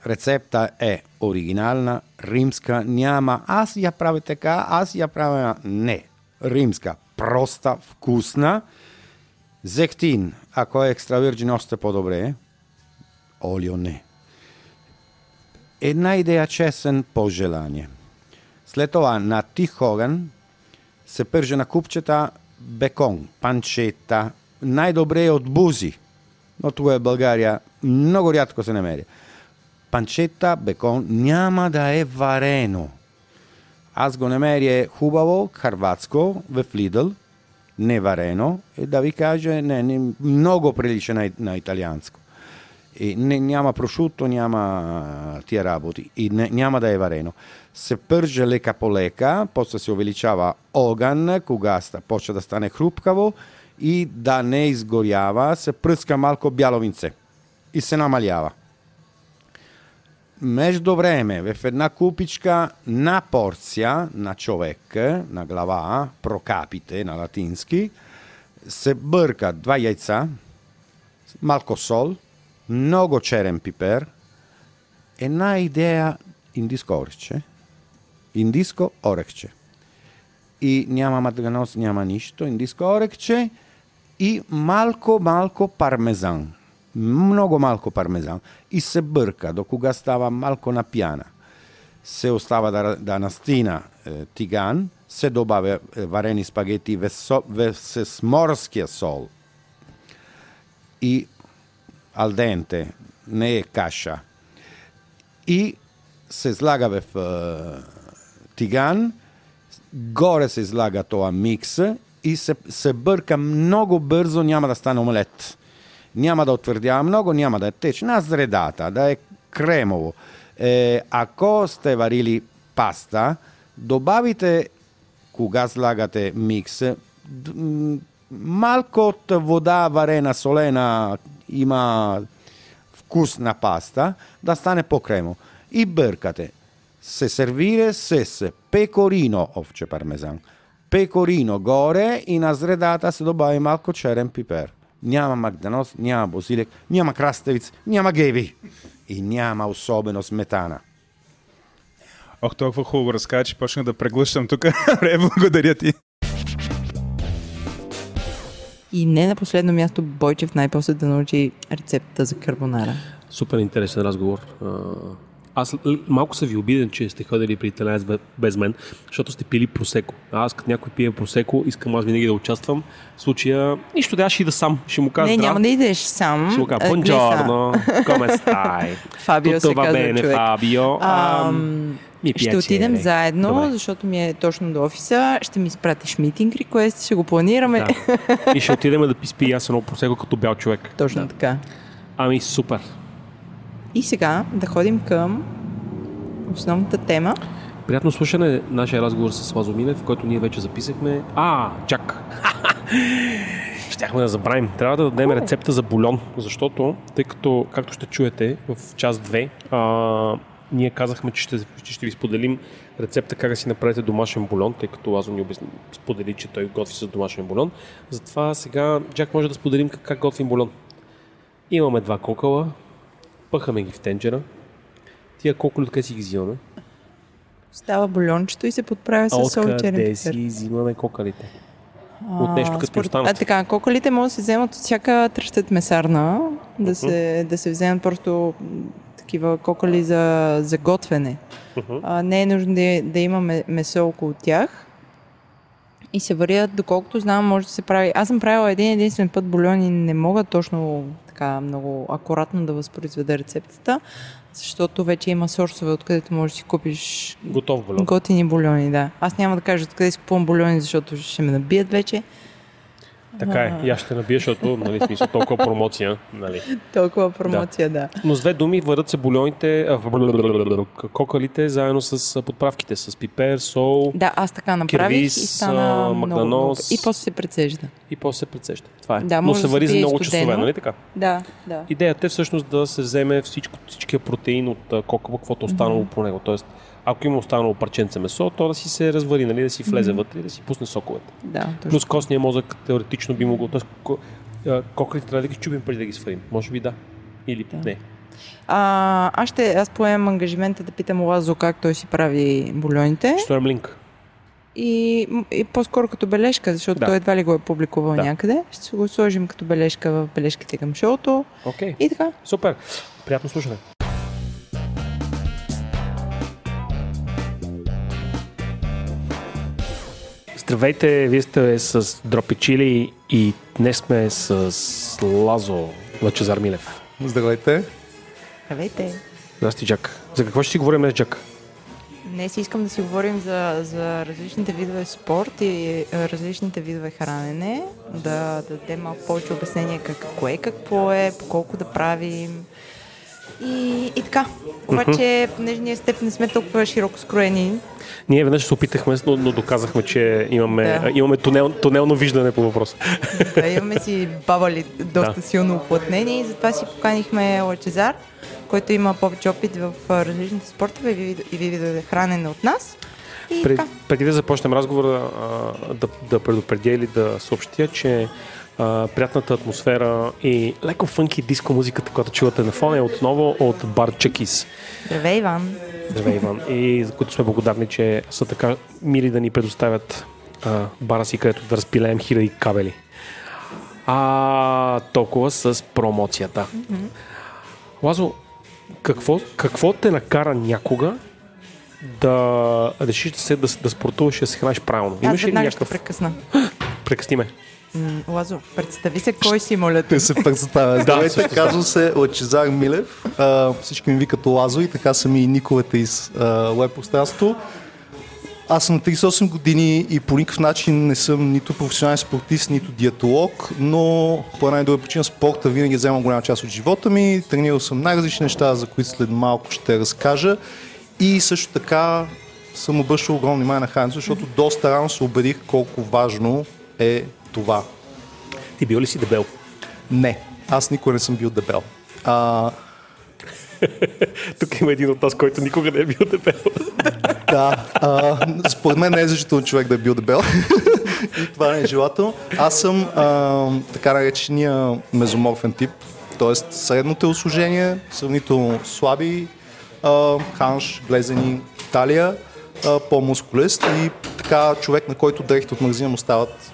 рецепта е оригинална, римска, няма. Аз я правя така, аз я правя не. Римска, проста, вкусна. Зехтин, ако е екстравирджин, още по-добре. Олио не. Една идея чесен по желание. След това на тих огън се пърже на купчета бекон, панчета, най-добре е от бузи, но това е България, много рядко се намери. Панчета, бекон няма да е варено. Аз го намеря хубаво, харватско, в Лидл, не варено, и да ви кажа, не, не, много прилича на, на италианско. И не, няма прошуто, няма тия работи. И не, няма да е варено. Се пържа лека по лека, после се увеличава огън, кога почва да стане хрупкаво и да не изгорява, се пръска малко бяловинце и се намалява. Между време, в една купичка на порция на човек, на глава, прокапите на латински, се бърка два яйца, малко сол, много черен пипер, една идея индиско орехче, индиско орехче. И няма матганос, няма нищо, индиско орехче и малко, малко пармезан. Много малко пармезан. И се бърка, до кога става малко напяна. Се остава да, да настина е, тиган, се добавя е, варени спагети с морския сол. И алденте, не е каша. И се слага в е, тиган, горе се слага това микс и се, се бърка много бързо, няма да стане омлет. Няма да отвърдява много, няма да е течна, средата, да е кремово. Е, ако сте варили паста, добавите, кога слагате микс, малко от вода варена, солена, има вкус на паста, да стане по-кремо. И бъркате. Се сервира с пекорино овче пармезан. Пекорино горе и на средата се добави малко черен пипер. Няма магданоз, няма бозилек, няма краставиц, няма геви. И няма особено сметана. Ох, толкова хубаво разказа, че почнах да преглъщам тук. Благодаря ти. И не на последно място Бойчев най-после да научи рецептата за карбонара. Супер интересен разговор. Аз малко съм ви обиден, че сте ходили при италянец бе- без мен, защото сте пили просеко. А аз като някой пие просеко, искам аз винаги да участвам. В случая, нищо да, ще ида сам. Ще му кажа Не, здрав. няма да идеш сам. Ще му кажа, buongiorno, come stai? Фабио се казва bene, човек. Fabio. Ам, ми Ще отидем заедно, Добре. защото ми е точно до офиса. Ще ми изпратиш митинг реквест, ще го планираме. Да. И ще отидем да изпи аз едно просеко като бял човек. Точно Да. така. Ами супер. И сега да ходим към основната тема. Приятно слушане нашия разговор с Лазо Минев, който ние вече записахме. А, чак! Щяхме да забравим. Трябва да дадем рецепта за бульон, защото, тъй като, както ще чуете в час 2, а, ние казахме, че ще, ще ви споделим рецепта как да си направите домашен бульон, тъй като Лазо ни обясни, сподели, че той готви с домашен бульон. Затова сега Джак може да споделим как, как готвим бульон. Имаме два кокала, пъхаме ги в тенджера. Тия кокали откъде си ги взимаме? Става бульончето и се подправя с сол и черен пипер. си взимаме кокалите? От нещо като според- останат. А така, кокалите могат да се вземат от всяка тръщет месарна, да, се, да се вземат просто такива кокали за, за готвене. Мгм. А, не е нужно да, да има ме- месо около тях. И се варят, доколкото знам, може да се прави. Аз съм правила един единствен път бульон и не мога точно така много акуратно да възпроизведа рецептата, защото вече има сорсове, откъдето можеш да си купиш Готов бульон. готини бульони, да. Аз няма да кажа откъде си купувам бульони, защото ще ме набият вече. Така е. И аз ще набия, защото, нали, смисъл, толкова промоция. Нали. Толкова промоция, да. Но с две думи варят се бульоните, кокалите заедно с подправките, с пипер, сол Да, аз така направих Кирвис, и стана а, много. И после се прецежда. и после се прецежда. Това е. Да, Но се да вари за много студено. часове, нали така? Да, да. Идеята е всъщност да се вземе всичко, всичкия протеин от кокала, каквото е останало по него. Тоест, ако има останало парченце месо, то да си се развари, нали, да си влезе вътре и да си пусне соковете. Да, точно. Плюс костния мозък теоретично би могло. Тоест, ко- а, кокалите трябва да ги чупим преди да ги сварим. Може би да. Или Да. не. А, аз ще, аз поемам ангажимента да питам Лазо как той си прави бульоните. Ще линк. И, и по-скоро като бележка, защото Да. той едва ли го е публикувал Да. някъде. Ще се го сложим като бележка в бележките към шоуто. Окей. И така. Супер. Приятно слушане. Здравейте, вие сте с Дропи Чили и днес сме с Лазо Лачезар Милев. Здравейте. Здравейте. Здрасти, Джак. За какво ще си говорим днес, Джак? Днес искам да си говорим за, за различните видове спорт и е, различните видове хранене, да, да дадем малко повече обяснение как, какво е, какво е, по колко да правим. И, и така. Обаче, понеже ние с теб не сме толкова широко скроени, Ние веднъж се опитахме, но, но доказахме, че имаме, Да. имаме тунел, тунелно виждане по въпроса. да имаме си бабали доста Да. силно уплътнени и затова си поканихме Лачезар, който има повече опит в различните спортове и ви- и видове хранене от нас. И Пред, така. преди да започнем разговора, да, да предупредя или да съобщя, че а, приятната атмосфера и леко фънки диско музиката, която чувате на фона е отново от бар Чекис. Здравей, Иван. Здравей, Иван. И за които сме благодарни, че са така мили да ни предоставят а, бара си, където да разпилеем хиляди кабели. А толкова с промоцията. Лазо, какво, какво те накара някога да решиш да, се, да, да спортуваш и да се храниш правилно? Аз Имаш ли веднага ще някакъв... прекъсна. Прекъсни ме. М, Лазо, представи се кой си, моля те. Се представя. Здравейте, също казвам се Лачезар Милев. А, всички ми викат Лазо и така са ми и никовете из веб пространство. Аз съм на 38 години и по никакъв начин не съм нито професионален спортист, нито диетолог, но по една и друга причина спорта винаги е взема голяма част от живота ми. Тренирал съм най-различни неща, за които след малко ще разкажа. И също така съм обръщал огромно внимание на храненето, защото доста рано се убедих колко важно е това. Ти бил ли си дебел? Не, аз никога не съм бил дебел. А, Тук има един от нас, който никога не е бил дебел. Да, а, според мен не е задължително човек да е бил дебел. и това не е желателно. Аз съм а, така наречения мезоморфен тип, т.е. средно телосложение, сравнително слаби, а, ханш, глезени, талия, по-мускулест и така човек, на който дрехите от магазина му стават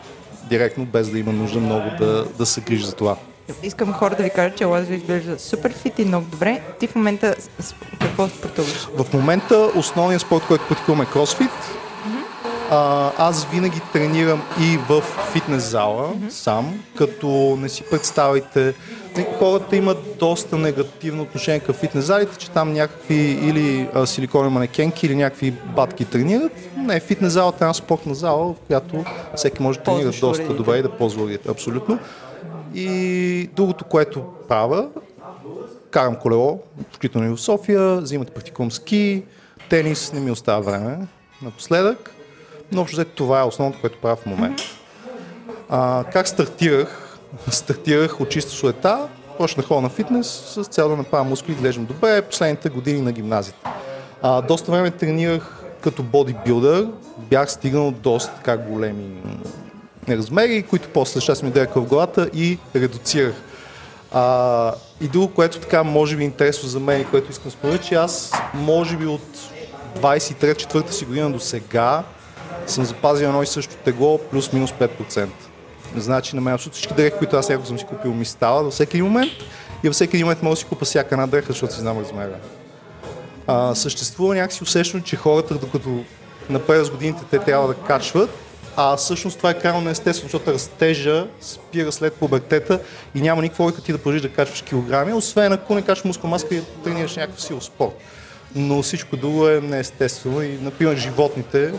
директно, без да има нужда много да, да се грижи за това. Искам хора да ви кажа, че Лазо изглежда супер фит и много добре. Ти в момента какво спортуваш? В момента основният спорт, който практикувам е кросфит. А, аз винаги тренирам и в фитнес зала сам, като не си представите, хората имат доста негативно отношение към фитнес залите, че там някакви или а, силикони манекенки или някакви батки тренират. Не, фитнес залата е една спортна зала, в която всеки може да тренира доста уредите. добре и да ползва уредите. Абсолютно. И другото, което правя, карам колело, включително и в София, взимате практикувам ски, тенис, не ми остава време напоследък, но общо взето това е основното, което правя в момента. А, как стартирах? Стартирах от чиста суета, почнах ходя на фитнес с цел да направя мускули, изглеждам добре, последните години на гимназията. А, доста време тренирах като бодибилдър, бях стигнал доста така големи размери, които после щас ми дерка в главата и редуцирах. А, и друго, което така може би е интересно за мен и което искам да спомена, че аз може би от 23-4 си година до сега съм запазил едно и също тегло плюс-минус 5%. Значи на мен абсолютно всички дрехи, които аз яко съм си купил, ми стават във всеки момент и във всеки момент мога да си купа всяка една дреха, защото си знам размера. А, съществува някакси усещане, че хората, докато напред с годините, те трябва да качват, а всъщност това е крайно неестествено, защото растежа спира след пубертета и няма никаква логика ти да продължиш да качваш килограми, освен ако не качваш мускул маска и тренираш някакъв сил спорт. Но всичко друго е неестествено и, например, животните,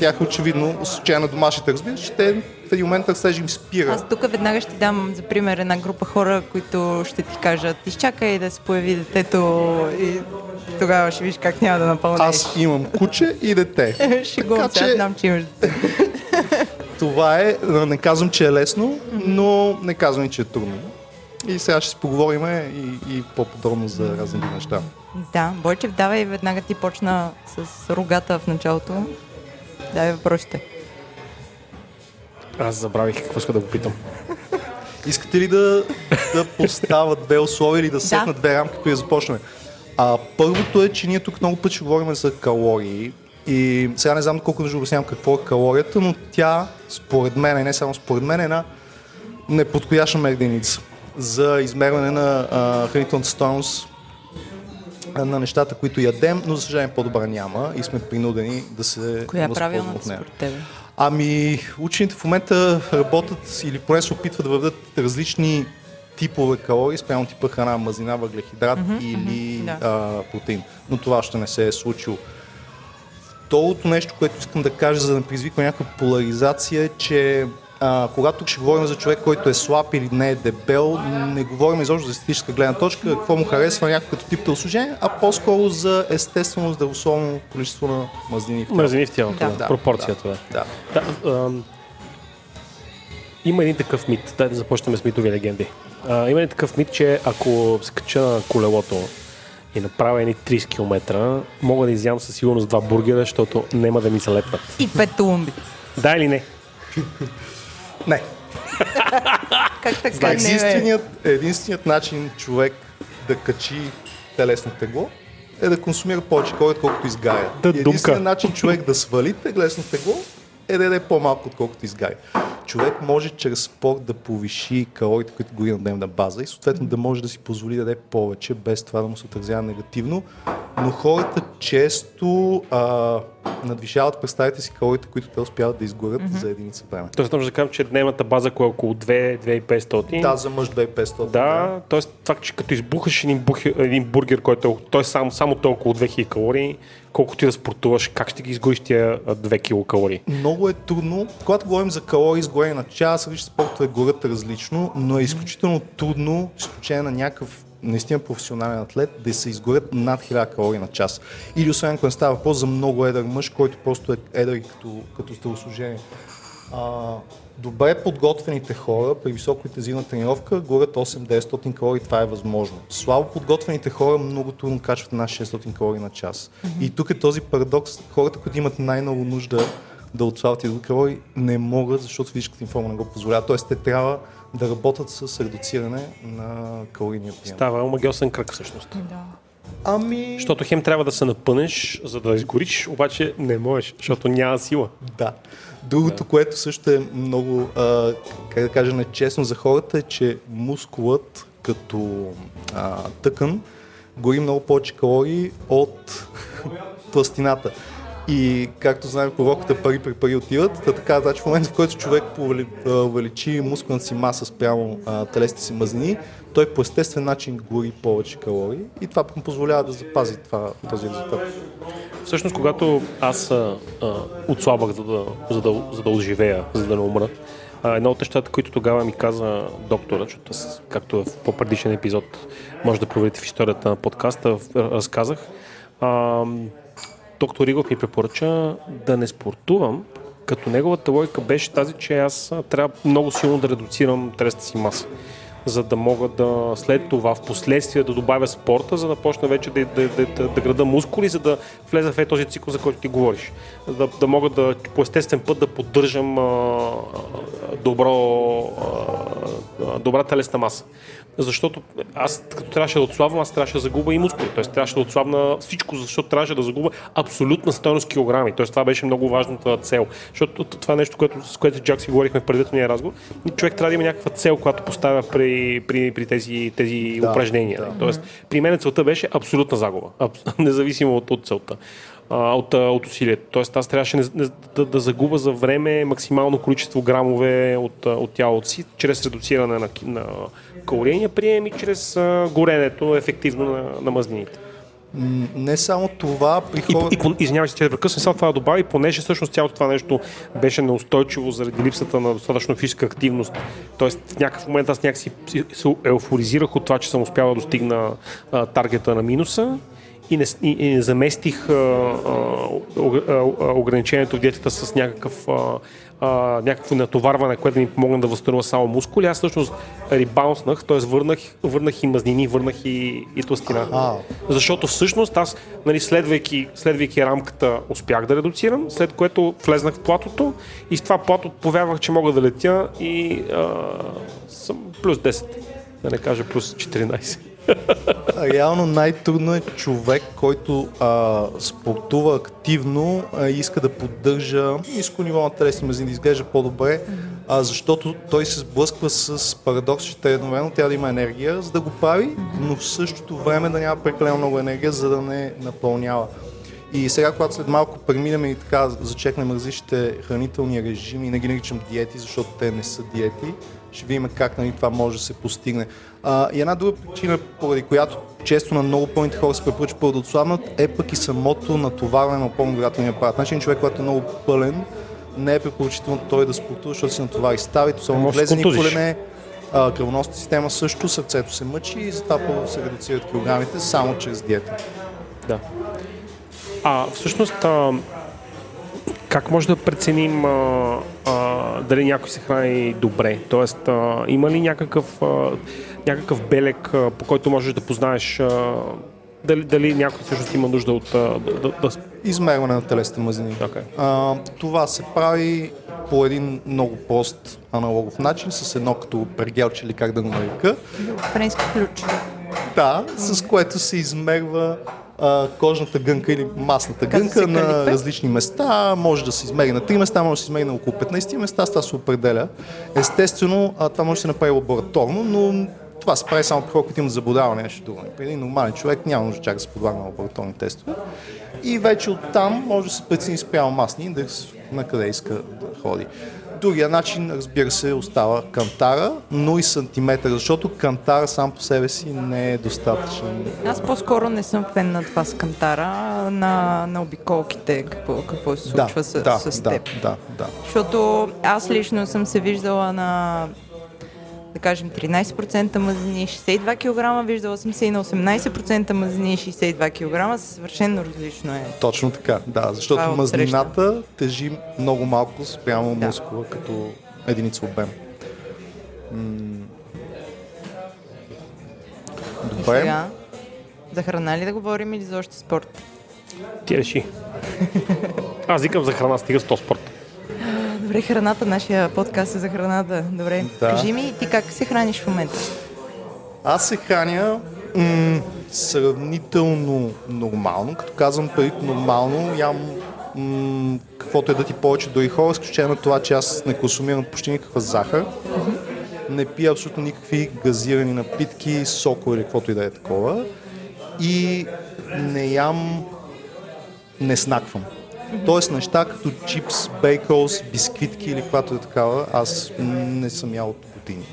тях очевидно, с случая на домашните, разбираш, че те в един момент растежа им спира. Аз тук веднага ще дам за пример една група хора, които ще ти кажат, изчакай да се появи детето и тогава ще видиш как няма да напълнеш. Аз имам куче и дете. Се, аз че- знам, че имаш дете. Това е, не казвам, че е лесно, но не казвам и, че е трудно. И сега ще си поговорим и, и по-подробно за разни неща. Да, Бойчев, давай веднага ти почна с рогата в началото. Давай въпросите. Аз забравих какво иска да го питам. Искате ли да, да поставя две условия или да сетна две рамки, преди да започнем? А, първото е, че ние тук много пъти говорим за калории. И сега не знам колко да обяснявам какво е калорията, но тя, според мен, и не само според мен, е една неподходяща мерденица за измерване на а, хранителната стоеност на нещата, които ядем, но за съжаление по-добра няма и сме принудени да се Коя е правилната според тебе? Ами, учените в момента работят или поне се опитват да въведат различни типове калории спрямо типа храна, мазнина, въглехидрат или да. а, протеин. Но това още не се е случило. Второто нещо, което искам да кажа, за да не предизвиква някаква поляризация, е, че а, когато тук ще говорим за човек, който е слаб или не е дебел, не говорим изобщо за естетическа гледна точка, какво му харесва някакво като тип телосложение, а по-скоро за естествено здравословно количество на мазнини в тялото. Мразини в тялото, Да. да. Пропорцията. Да. Да. Да, ам, има един такъв мит, дай да започнем с митови легенди. А, има един такъв мит, че ако се кача на колелото и направя едни 30 км, мога да изям със сигурност два бургера, защото няма да ми се лепнат. И пет тулумби. Да или не? Не. Как така не, бе? Единственият, единственият начин човек да качи телесно тегло е да консумира повече калории, отколкото изгаря. Да думка. единственият начин човек да свали телесно тегло е да яде по-малко, отколкото изгаря. Човек може чрез спорт да повиши калориите, които гори на дневна база и съответно да може да си позволи да яде повече, без това да му се отразява негативно. Но хората често а, надвишават, представете си калориите, които те успяват да изгорят mm-hmm. за единица време. Тоест, може да кажем, че дневната база е около 2-2500. Да, за мъж 2500. Да, да. т.е. факт, че като избухаш един, бух, един бургер, който е, той само, само толкова 2000 калории, колкото ти да спортуваш, как ще ги изгориш тия 2 килокалории? Много е трудно. Когато говорим за калории изгорени на час, различни спортове горят различно, но е изключително трудно, изключение на някакъв наистина професионален атлет, да се изгорят над 1000 калории на час. Или освен ако не става въпрос за много едър мъж, който просто е едър като, като телосложение. Добре подготвените хора при високоинтензивна тренировка горят 8-900 калории, това е възможно. Слабо подготвените хора много трудно качват над 600 калории на час. Mm-hmm. И тук е този парадокс. Хората, които имат най-много нужда да отслабват и до калории, не могат, защото физическата им форма не го позволява. Тоест те трябва да работят с редуциране на калорийния прием. Става омагиосен кръг всъщност. Да. Ами... Защото хем трябва да се напънеш, за да изгориш, обаче не можеш, защото няма сила. Да. Другото, което също е много, а, как да кажа, нечестно за хората е, че мускулът като а, тъкан гори много повече калории от тластината. И както знаем, пророката пари при пари отиват, да така, значи в момента, в който човек увеличи мускулната си маса спрямо телесните си мазнини, той по естествен начин гори повече калории и това му позволява да запази това, този резултат. Всъщност, когато аз а, а, отслабах, за да, за, да, за да оживея, за да не умра, а, едно от нещата, които тогава ми каза доктора, защото както в по-предишен епизод може да проверите в историята на подкаста, разказах, а, доктор Игов ми препоръча да не спортувам, като неговата логика беше тази, че аз трябва много силно да редуцирам треста си маса за да мога да след това в последствие да добавя спорта, за да почна вече да, да, да, да, да града мускули, за да влеза в този цикъл, за който ти говориш. Да, да мога да по естествен път да поддържам а, добро, а, добра телесна маса защото аз като трябваше да отслабвам, аз трябваше да загубя и мускули. Тоест трябваше да отслабна всичко, защото трябваше да загубя абсолютна стойност килограми. Тоест това беше много важната цел. Защото това е нещо, което, с което Джак си говорихме в предварителния разговор. Човек трябва да има някаква цел, която поставя при, при, при тези, тези да, упражнения. Да. Тоест, при мен целта беше абсолютна загуба, независимо от, от целта от, от усилието. Тоест аз трябваше не, не, да, да загуба за време максимално количество грамове от, от тялото си, чрез редуциране на, на калорийния прием и чрез а, горенето ефективно на, на мазнините. Не само това, при хора... И, и, извинявай се, че прекъсвам, само това да добавя, понеже всъщност цялото това нещо беше неустойчиво заради липсата на достатъчно физическа активност. Тоест в някакъв момент аз някакси се еуфоризирах от това, че съм успял да достигна а, таргета на минуса и не, и, и не заместих а, а, ограничението в диетата с някакъв, а, а, някакво натоварване, което да ми помогне да възстановя само мускули. Аз всъщност ребаунснах, т.е. Върнах, върнах и мазнини, върнах и, и тластина. А. Защото всъщност аз, нали, следвайки, следвайки рамката, успях да редуцирам, след което влезнах в платото и с това плато повярвах, че мога да летя и а, съм плюс 10, да не кажа плюс 14. Реално най-трудно е човек, който а, спортува активно а, иска да поддържа ниско ниво на телесни мазнини, да изглежда по-добре, а, защото той се сблъсква с парадокс, че едновременно трябва да има енергия, за да го прави, но в същото време да няма прекалено много енергия, за да не напълнява. И сега, когато след малко преминем и така зачекнем различните хранителни режими, не ги наричам диети, защото те не са диети, ще видим как нали, това може да се постигне. А, и една друга причина, поради която често на много пълните хора се препоръчва да отслабнат, е пък и самото натоварване на опорно-двигателния апарат. Значи човек, който е много пълен, не е препоръчително той да спортува, защото се натовари ставито, само влезени колене, кръвоносната система също, сърцето се мъчи и затова първо се редуцират килограмите само чрез диета. Да. А всъщност, а, как може да преценим а, а, дали някой се храни добре? Тоест, а, има ли някакъв, а, някакъв белек, а, по който можеш да познаеш а, дали, дали някой всъщност има нужда от... А, да, да... Измерване на телесните мазнини. Okay. А, това се прави по един много прост аналогов начин, с едно като пергелче или как да го нарека. Френски ключ. Да, с което се измерва а, кожната гънка или масната гънка на различни места. Може да се измери на 3 места, може да се измери на около 15 места, това се определя. Естествено, а, това може да се направи лабораторно, но Това се прави само при хора, които имат заболяване нещо друго. При един нормален човек няма нужда чак да се подлага на лабораторни тестове. И вече оттам може да се прецени спрямо масния индекс на къде иска да ходи. Другия начин, разбира се, остава кантара, но и сантиметър, защото кантара сам по себе си не е достатъчен. Аз по-скоро не съм фен на това с кантара, на, на обиколките, какво, какво се случва да, с, да, с да, теб. да, да. Защото аз лично съм се виждала на да кажем 13% мазнини, 62 кг, виждала съм се и на 18% мазнини, 62 кг, съвършено различно е. Точно така, да, Това защото е мазнината тежи много малко спрямо Да. мускула като единица обем. М. И Добре, сега, за храна ли да говорим или за още спорт? Ти реши. Аз викам за храна, стига с то спорт. Добре, храната, нашия подкаст е за храната. Добре, Да. кажи ми ти как се храниш в момента? аз се храня м- сравнително нормално. Като казвам пари нормално, ям м- каквото е да ти повече дори хора, изключение на това, че аз не консумирам почти никаква захар. Не пия абсолютно никакви газирани напитки, соко или каквото и да е такова. И не ям, не снаквам. Тоест неща като чипс, бейкълс, бисквитки или каквато е такава, аз не съм ял от години.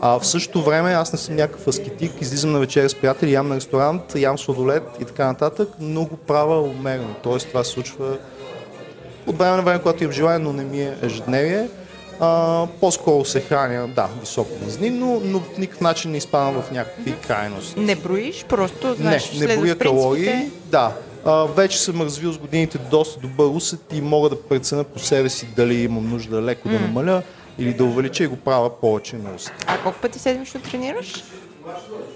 А в същото време аз не съм някакъв аскетик, излизам на вечеря с приятели, ям на ресторант, ям сладолет и така нататък, но го правя умерено. Тоест това се случва от време на време, когато имам желание, но не ми е ежедневие. А, по-скоро се храня, да, високо мазнинно, но в никакъв начин не изпадам в някакви крайности. Не броиш, просто знаеш, не, не броя калории. Да. А, вече съм развил с годините доста добър усет и мога да преценя по себе си дали имам нужда леко да намаля или да увелича и го правя повече на усет. А колко пъти седмично тренираш?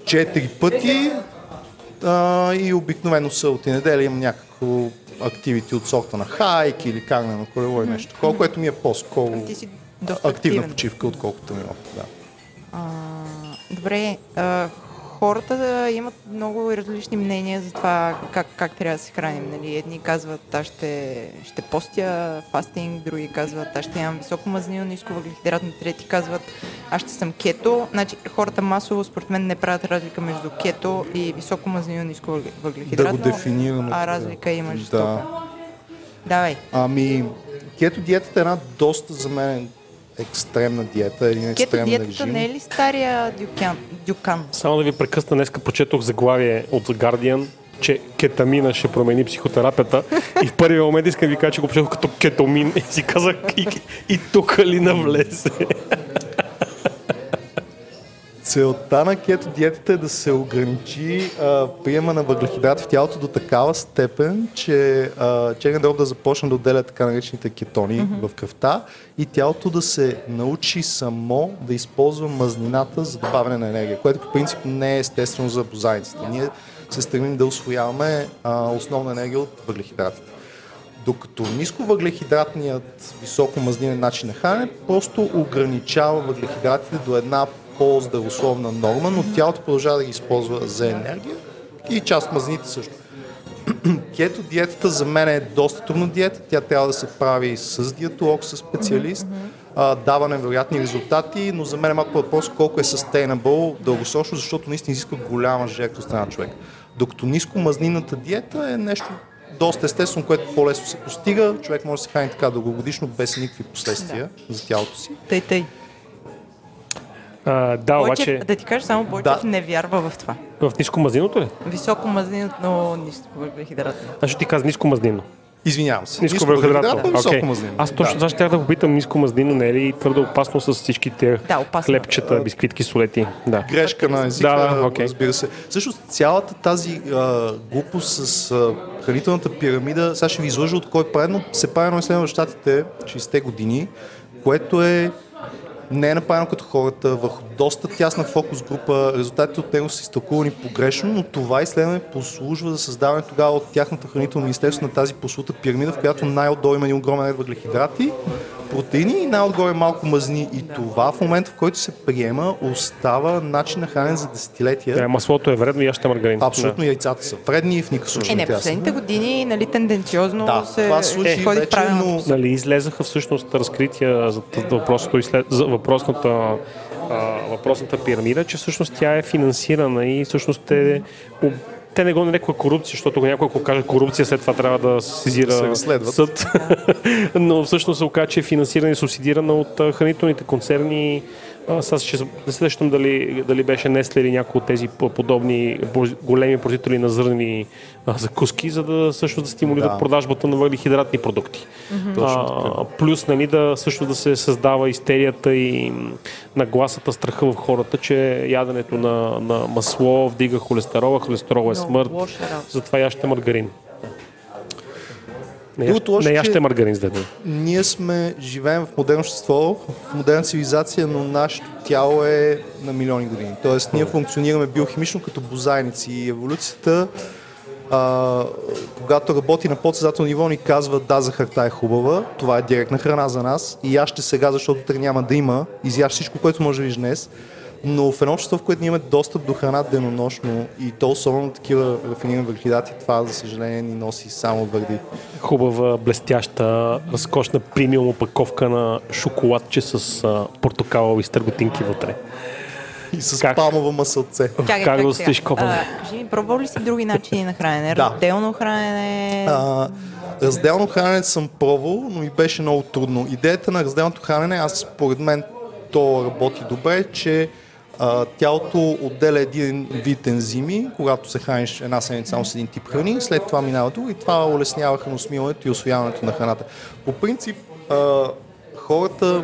Четири пъти а, и обикновено събота и неделя имам някакво активити от сорта на хайк или каране на колело и нещо такова, което ми е по-скоро активна активен. почивка, отколкото тренировка. Да. А, добре, а, хората да имат много различни мнения за това как, как трябва да се храним. Нали? Едни казват, аз ще, ще постя фастинг, други казват, аз ще имам високо мазнина, ниско въглехидратно, трети казват, аз ще съм кето. Значи, хората масово, според мен, не правят разлика между кето и високо мазнина, ниско въгле- Да въглехидратно. го дефинираме. А разлика има Да. жестока. Давай. Ами, кето диетата е една доста за мен екстремна диета, един Кето екстремен диетата режим. не е ли стария дюкан? дюкан? Само да ви прекъсна, днеска прочетох заглавие от Guardian, че кетамина ще промени психотерапията. И в първия момент искам да ви кажа, че го прочетох като кетомин. И си казах, и, и тук ли навлезе? Целта на кето диетата е да се ограничи а, приема на въглехидрат в тялото до такава степен, че а, черен дроб да започне да отделя така наречените кетони mm-hmm. в кръвта и тялото да се научи само да използва мазнината за добавяне на енергия, което по принцип не е естествено за бозайниците. Ние се стремим да освояваме а, основна енергия от въглехидратите. Докато нисковъглехидратният високомазнинен начин на хранене просто ограничава въглехидратите до една по-здравословна норма, но тялото продължава да ги използва за енергия и част от мазнините също. Кето диетата за мен е доста трудна диета. Тя трябва да се прави с диетолог, с специалист. А, дава невероятни резултати, но за мен е малко въпрос колко е sustainable дългосрочно, защото наистина изисква голяма жертва от страна на човек. Докато нискомазнинната диета е нещо доста естествено, което по-лесно се постига. Човек може да се храни така дългогодишно, без никакви последствия за тялото си. Тъй, тъй. А, да, Бойчев, обаче да ти кажа само, Бойчев Да. не вярва в това. в ниско мазнинното ли? Високо мазнин, но ниско въглехидратно. Значи ти каза ниско мазнинно. Извинявам се. Ниско въглехидратно. въглехидратно, високо Окей. мазнинно. Аз точно Да. да. щях да попитам ниско мазнинно, не е ли твърде опасно с всички тези Да, опасно. хлебчета, бисквитки, солети? Да. грешка на езика, Да, да, окей. разбира се. Също цялата тази а, глупост с а, хранителната пирамида, сега ще ви излъжа от кой прави, но се прави едно изследване в Штатите 60-те години, което е не е направено като хората, върху доста тясна фокус група, резултатите от него са изтълкувани погрешно, но това изследване послужва за създаване тогава от тяхната хранително министерство на тази послута пирамида, в която най-отдолу има един огромен ред въглехидрати, протеини и най-отгоре малко мазни. И това в момента, в който се приема, остава начин на хранене за десетилетия. Да, маслото е вредно ще маргарин. Абсолютно яйцата са вредни и в никакъв случай Е, не, последните години, нали, тенденциозно Да, се това случи е, ходи вече, но-. Нали, излезаха всъщност разкрития за, въпросното, изслед... за въпросната а, въпросната пирамида, че всъщност тя е финансирана и всъщност е те не го нареква корупция, защото някой ако каже корупция, след това трябва да сезира съд. Но всъщност се оказа, че е финансирана и субсидирана от хранителните концерни. Сега ще не се сещам дали, дали беше Несле или някои от тези по- подобни големи производители на зърнени а, закуски, за да също да стимулират Да. продажбата на въглехидратни продукти. А, плюс нали, да също да се създава истерията и нагласата, страха в хората, че яденето на, на масло вдига холестерола, холестерол е смърт, затова яще маргарин. Не, Другото яще, лошо, не яще че- маргарин с дете. Ние сме, живеем в модерно общество, в модерна цивилизация, но нашето тяло е на милиони години. Тоест, ние функционираме биохимично като бозайници и еволюцията, а, когато работи на подсъзнателно ниво, ни казва да, захарта е хубава, това е директна храна за нас и яще сега, защото утре няма да има, изяш всичко, което може да видиш днес. Но в едно общество, в което ние имаме достъп до храна денонощно и то особено такива рафинирани въглехидрати, това, за съжаление, ни носи само върди. Хубава, блестяща, разкошна премиум опаковка на шоколадче с а, портокалови стърготинки вътре. И с Как? палмово масълце. Чакай, Как да сега? стоиш копане? А, Кажи ми, пробвал ли си други начини на хранене? Да. Разделно хранене? А, разделно хранене съм пробвал, но ми беше много трудно. Идеята на разделното хранене, аз според мен то работи добре, че а, тялото отделя един вид ензими, когато се храниш една седмица само с един тип храни, след това минава друго и това улеснява храносмилането и освояването на храната. По принцип, а, хората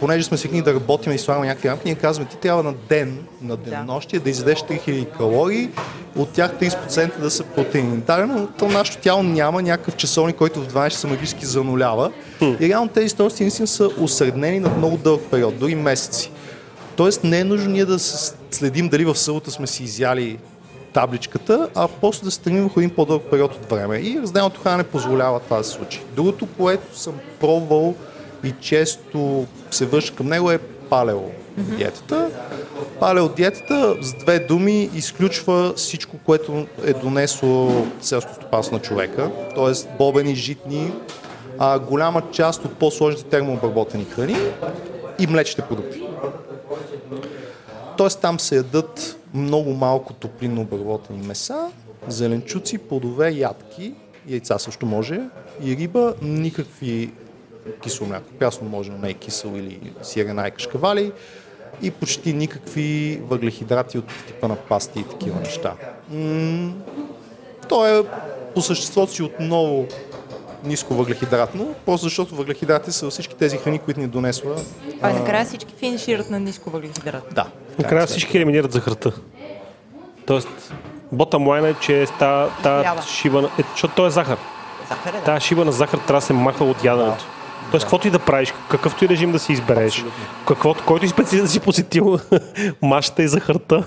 понеже сме свикнали да работим и слагаме някакви рамки, ние казваме, ти трябва на ден, на денонощие да изядеш 3000 калории, от тях 30% да са протеини. Да, но то нашето тяло няма някакъв часовник, който в 12 часа магически занулява. И реално тези стойности наистина са усреднени на много дълъг период, дори месеци. Тоест не е нужно ние да следим дали в събота сме си изяли табличката, а просто да стремим върху един по-дълъг период от време. И разделното хранене позволява това да се случи. Другото, което съм пробвал и често се върша към него е палео диетата. Палео диетата с две думи изключва всичко, което е донесло селско стопанство на човека, т.е. бобени, житни, а, голяма част от по-сложните термообработени храни и млечните продукти. Тоест там се ядат много малко топлинно обработени меса, зеленчуци, плодове, ядки, яйца също може и риба, никакви кисело мляко. Прясно може, но не е кисело или сирена и кашкавали и почти никакви въглехидрати от типа на пасти и такива неща. М- то е по съществото си отново ниско въглехидратно, просто защото въглехидрати са всички тези храни, които ни донесла. А накрая всички финишират на ниско въглехидрат. Да. Накрая всички елиминират захарта. Тоест, ботам лайн е, че та, та шиба, на- е, защото то е захар. Захар е, да. Тая шиба на захар трябва да се махва от яденето. Тоест, каквото и да правиш, какъвто и режим да си избереш, каквото, който и специалист да си посетил, машата и захарта.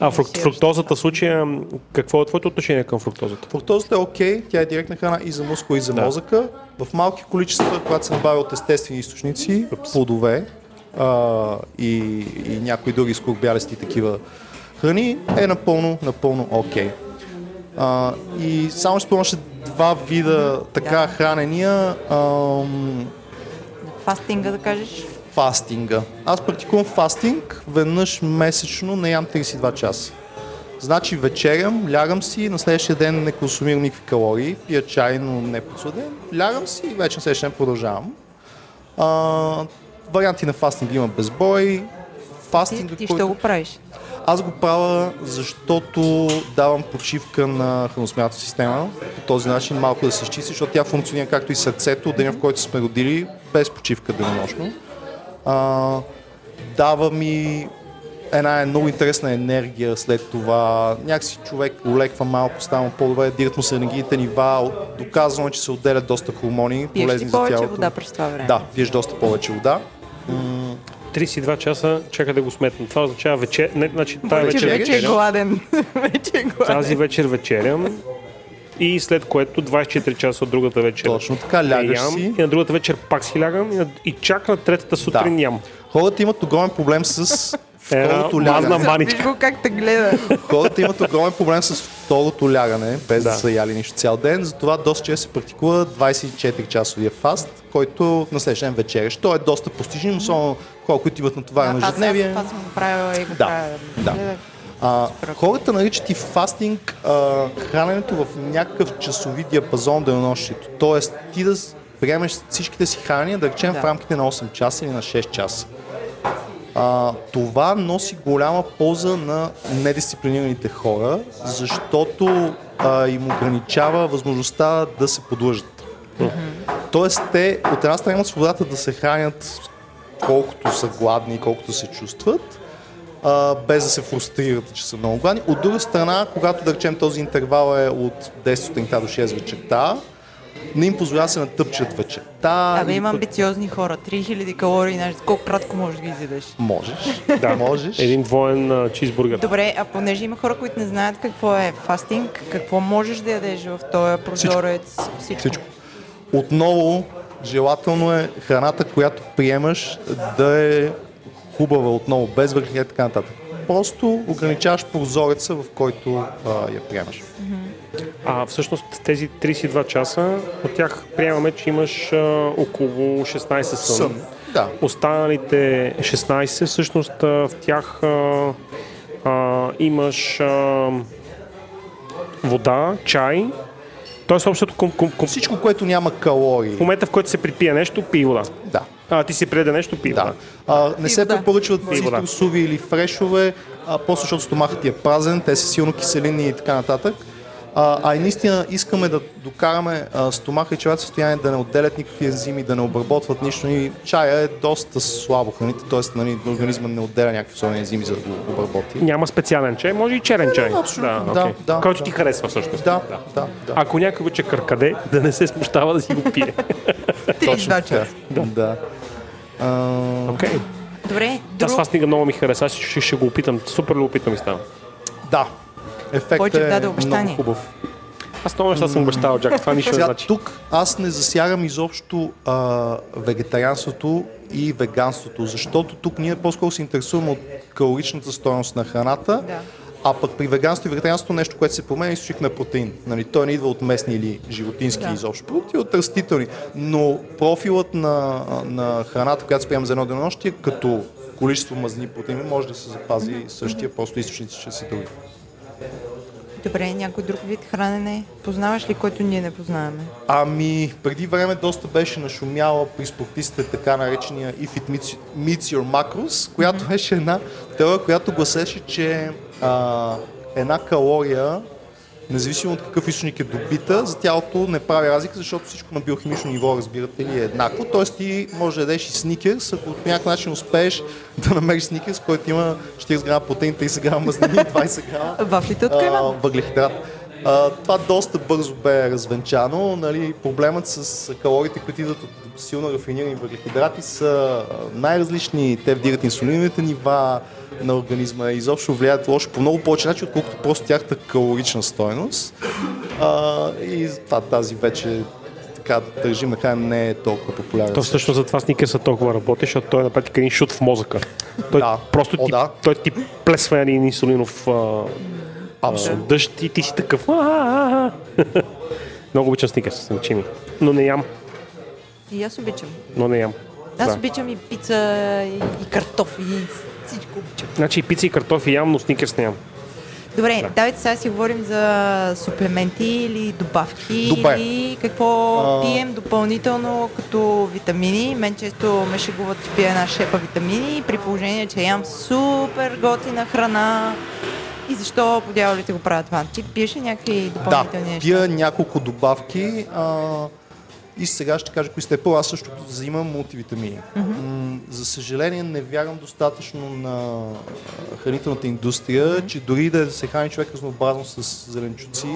А фрук, фруктозата в случая, какво е твоето отношение към фруктозата? Фруктозата е окей, тя е директна храна и за мускула, и за мозъка. В малки количества, когато се набавя от естествени източници, плодове а, и, и някои други скорбялести такива храни, е напълно, напълно окей. А, и само ще спомня два вида така Да. хранения. Ам, Фастинга да кажеш. фастинга. Аз практикувам фастинг веднъж месечно, не ям 32 часа. Значи вечерям, лягам си, на следващия ден не консумирам никакви калории, пия чай, но не подсладен, лягам си и вече на следващия ден продължавам. А, варианти на фастинг има безбой. Фастинга, Ти, ти който... ще го правиш. Аз го правя, защото давам почивка на храносмятната система. По този начин малко да се изчисти, защото тя функционира както и сърцето, деня в който сме родили, без почивка денонощно. А, дава ми една много интересна енергия след това. Някакси човек олеква малко, става по-добре, дират му се енергийните нива. Доказано е, че се отделят доста хормони, Пиеш полезни за повече тялото. вода през това време? Да, пиеш доста повече вода. 32 часа, чакай да го сметна. Това означава вечер... Не, значи, тази Вече, вечер вече е гладен. вече е гладен. Тази вечер вечерям и след което 24 часа от другата вечер Точно така, лягаш ям, си. и на другата вечер пак си лягам и, на, и чак на третата сутрин Да. ям. Хората имат огромен проблем с второто мазна лягане. Маничка. го как те гледа. Хората имат огромен проблем с второто лягане, без да, Да. са яли нищо цял ден. Затова доста често се практикува 24-часовия фаст, който на следващия ден вечеряш. Той е доста постижим, особено хора, които имат натоварено Аз, аз, ежедневие. това съм го правила и го Да, правя. да. А, хората наричат и фастинг а, храненето в някакъв часови диапазон денонощието. Тоест ти да приемеш всичките си храни, да речем Да. в рамките на 8 часа или на 6 часа. А, това носи голяма полза на недисциплинираните хора, защото а, им ограничава възможността да се подлъжат. Тоест те от една страна имат свободата да се хранят колкото са гладни, колкото се чувстват, а, без да се фрустрират, че са много гладни. От друга страна, когато да речем този интервал е от 10 сутринта до 6 вечерта, не им позволява да се натъпчат вечерта. Абе, има амбициозни хора. 3000 калории, знаеш, колко кратко можеш да ги изядеш. Можеш. Да. Можеш. Един двоен а, чизбургер. Добре, а понеже има хора, които не знаят какво е фастинг, какво можеш да ядеш в този прозорец? Всичко. Всичко. Отново, желателно е храната, която приемаш да е хубава отново, без въглехидрати и така нататък. Просто ограничаваш прозореца, в който а, я приемаш. А всъщност тези 32 часа, от тях приемаме, че имаш а, около 16 сън. Сън. Да. Останалите 16, всъщност в тях а, а, имаш а, вода, чай, т.е. общото ком, ком, ком, Всичко, което няма калории. в момента, в който се припие нещо, пи вода. Да. А, ти си преде нещо, пи Да. вода. А, не се препоръчват цитрусови или фрешове, а, просто защото стомахът ти е празен, те са силно киселини и така нататък. А, а и наистина искаме да докараме а, стомаха и челата състояние да не отделят никакви ензими, да не обработват нищо. И чая е доста слабо храните, т.е. Нали, организма не отделя някакви особени ензими за да го обработи. Няма специален чай, може и черен чай. абсолютно, да, да, окей. да, Който да. ти харесва всъщност. Да, да, да. Ако някой че къркаде, да не се смущава да си го пие. Точно 32 така. часа. Да. А, Окей. Добре, Аз това снега много ми хареса, ще, ще го опитам. Супер любопитно ми става. да. Ефектът Бойчев е даде много обещание. хубав. Аз много неща съм обещал, Джак. Това нищо не значи. тук аз не засягам изобщо а, вегетарианството и веганството, защото тук ние по-скоро се интересуваме от калоричната стоеност на храната, Да. а пък при веганството и вегетарианството нещо, което се променя е източник на протеин. Нали, той не идва от местни или животински Да. изобщо продукти, от растителни. Но профилът на, на храната, която се приема за едно денонощие, като количество мазнини протеини, може да се запази същия, просто източници ще са други. Добре, някой друг вид хранене познаваш ли, който ние не познаваме? Ами, преди време доста беше нашумяла при спортистите така наречения If it meets, meets your macros, която беше една теория, която гласеше, че а, една калория, независимо от какъв източник е добита, за тялото не прави разлика, защото всичко на биохимично ниво, разбирате ли, е еднакво. Тоест ти можеш да ядеш и сникерс, ако по някакъв начин успееш да намериш сникерс, който има 40 грама протеин, 30 грама мазнини, 20 грама Вафлите от въглехидрат. А, това доста бързо бе развенчано. Нали, проблемът с калориите, които идват от силно рафинирани въглехидрати са най-различни. Те вдигат инсулиновите нива на организма и изобщо влияят лошо по много повече начин, отколкото просто тяхната калорична стойност. А, и това тази вече така държи механ не е толкова популярен. То всъщност затова сникерса толкова работи, защото той е на практика един шут в мозъка. Той Да. просто О, ти, да. той ти плесва един инсулинов а, Абсолютно. дъжд и ти си такъв. Много обичам сникерс, значи ми. Но не ям. И аз обичам. Но не ям. Аз Да. обичам и пица, и, и картофи, и всичко обичам. Значи и пица и картофи ям, но сникерс не ям. Добре, давайте сега си говорим за суплементи или добавки Добре. или какво А. пием допълнително като витамини. Мен често ме шегуват, че пия една шепа витамини при положение, че ям супер готина храна. И защо по дяволите го правят това? Ти пиеш ли някакви Да, допълнителни неща? пия няколко добавки а, и сега ще кажа кои сте. Аз също взимам мултивитамини. М, за съжаление не вярвам достатъчно на хранителната индустрия, че дори да се храни човек разнообразно с зеленчуци,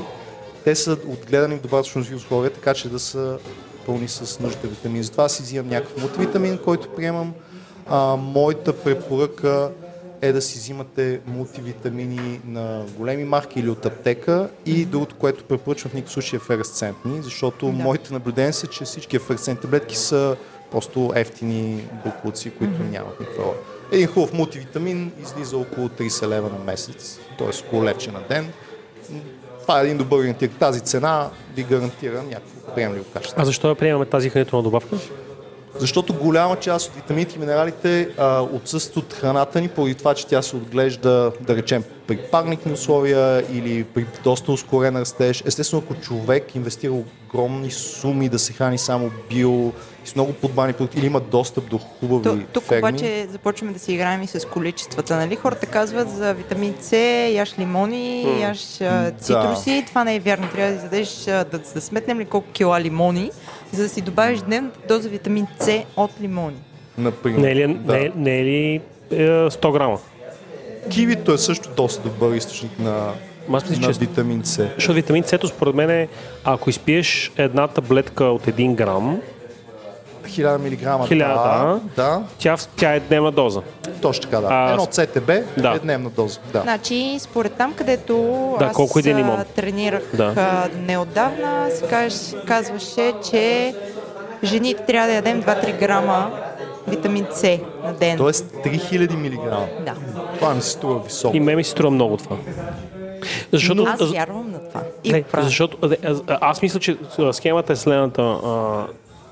те са отгледани в достатъчно условия, така че да са пълни с нужните витамини. Затова си взимам някакъв мултивитамин, който приемам. А, моята препоръка е да си взимате мултивитамини на големи марки или от аптека и другото, което препоръчвам в никакъв случай е фересцентни, защото Да. моите наблюдения са, че всички фересцентни таблетки са просто ефтини буклуци, които нямат никаква Един хубав мултивитамин излиза около 30 лева на месец, т.е. около левче на ден. Това е един добър ориентир. Тази цена ви гарантира някакво приемливо качество. А защо я приемаме тази хранителна добавка? Защото голяма част от витамините и минералите а, отсъстват от храната ни, поради това, че тя се отглежда, да речем, при парникни условия или при доста ускорен растеж. Естествено, ако човек инвестира огромни суми да се храни само био, с много подбани продукти или има достъп до хубави Ту- Тук ферми. обаче започваме да си играем и с количествата. Нали? Хората казват за витамин С, яш лимони, яш цитруси. Това не е вярно. Трябва да изядеш, а, да, да сметнем ли колко кила лимони, за да си добавиш дневната доза витамин С от лимони. Например. Не е ли, Да. не, е- не е ли е, 100 грама? Кивито е също доста добър източник на, Аз мисля, на че- витамин С. Защото витамин С, според мен, е, ако изпиеш една таблетка от 1 грам, 1000 мг. Хиляда, да, да, тя, тя е дневна доза. точно така, да. А, Едно ЦТБ да. е дневна доза. Да. Значи, според там, където Да, аз колко един а, лимон? тренирах Да. а, неотдавна, се каз- казваше, че жените трябва да ядем 2-3 грама витамин С на ден. Тоест 3000 мг. Да. Това ми се струва високо. И ме ми се струва много това. Защото, Аз вярвам на това. И не, правя. защото а, а, аз мисля, че схемата е следната. А,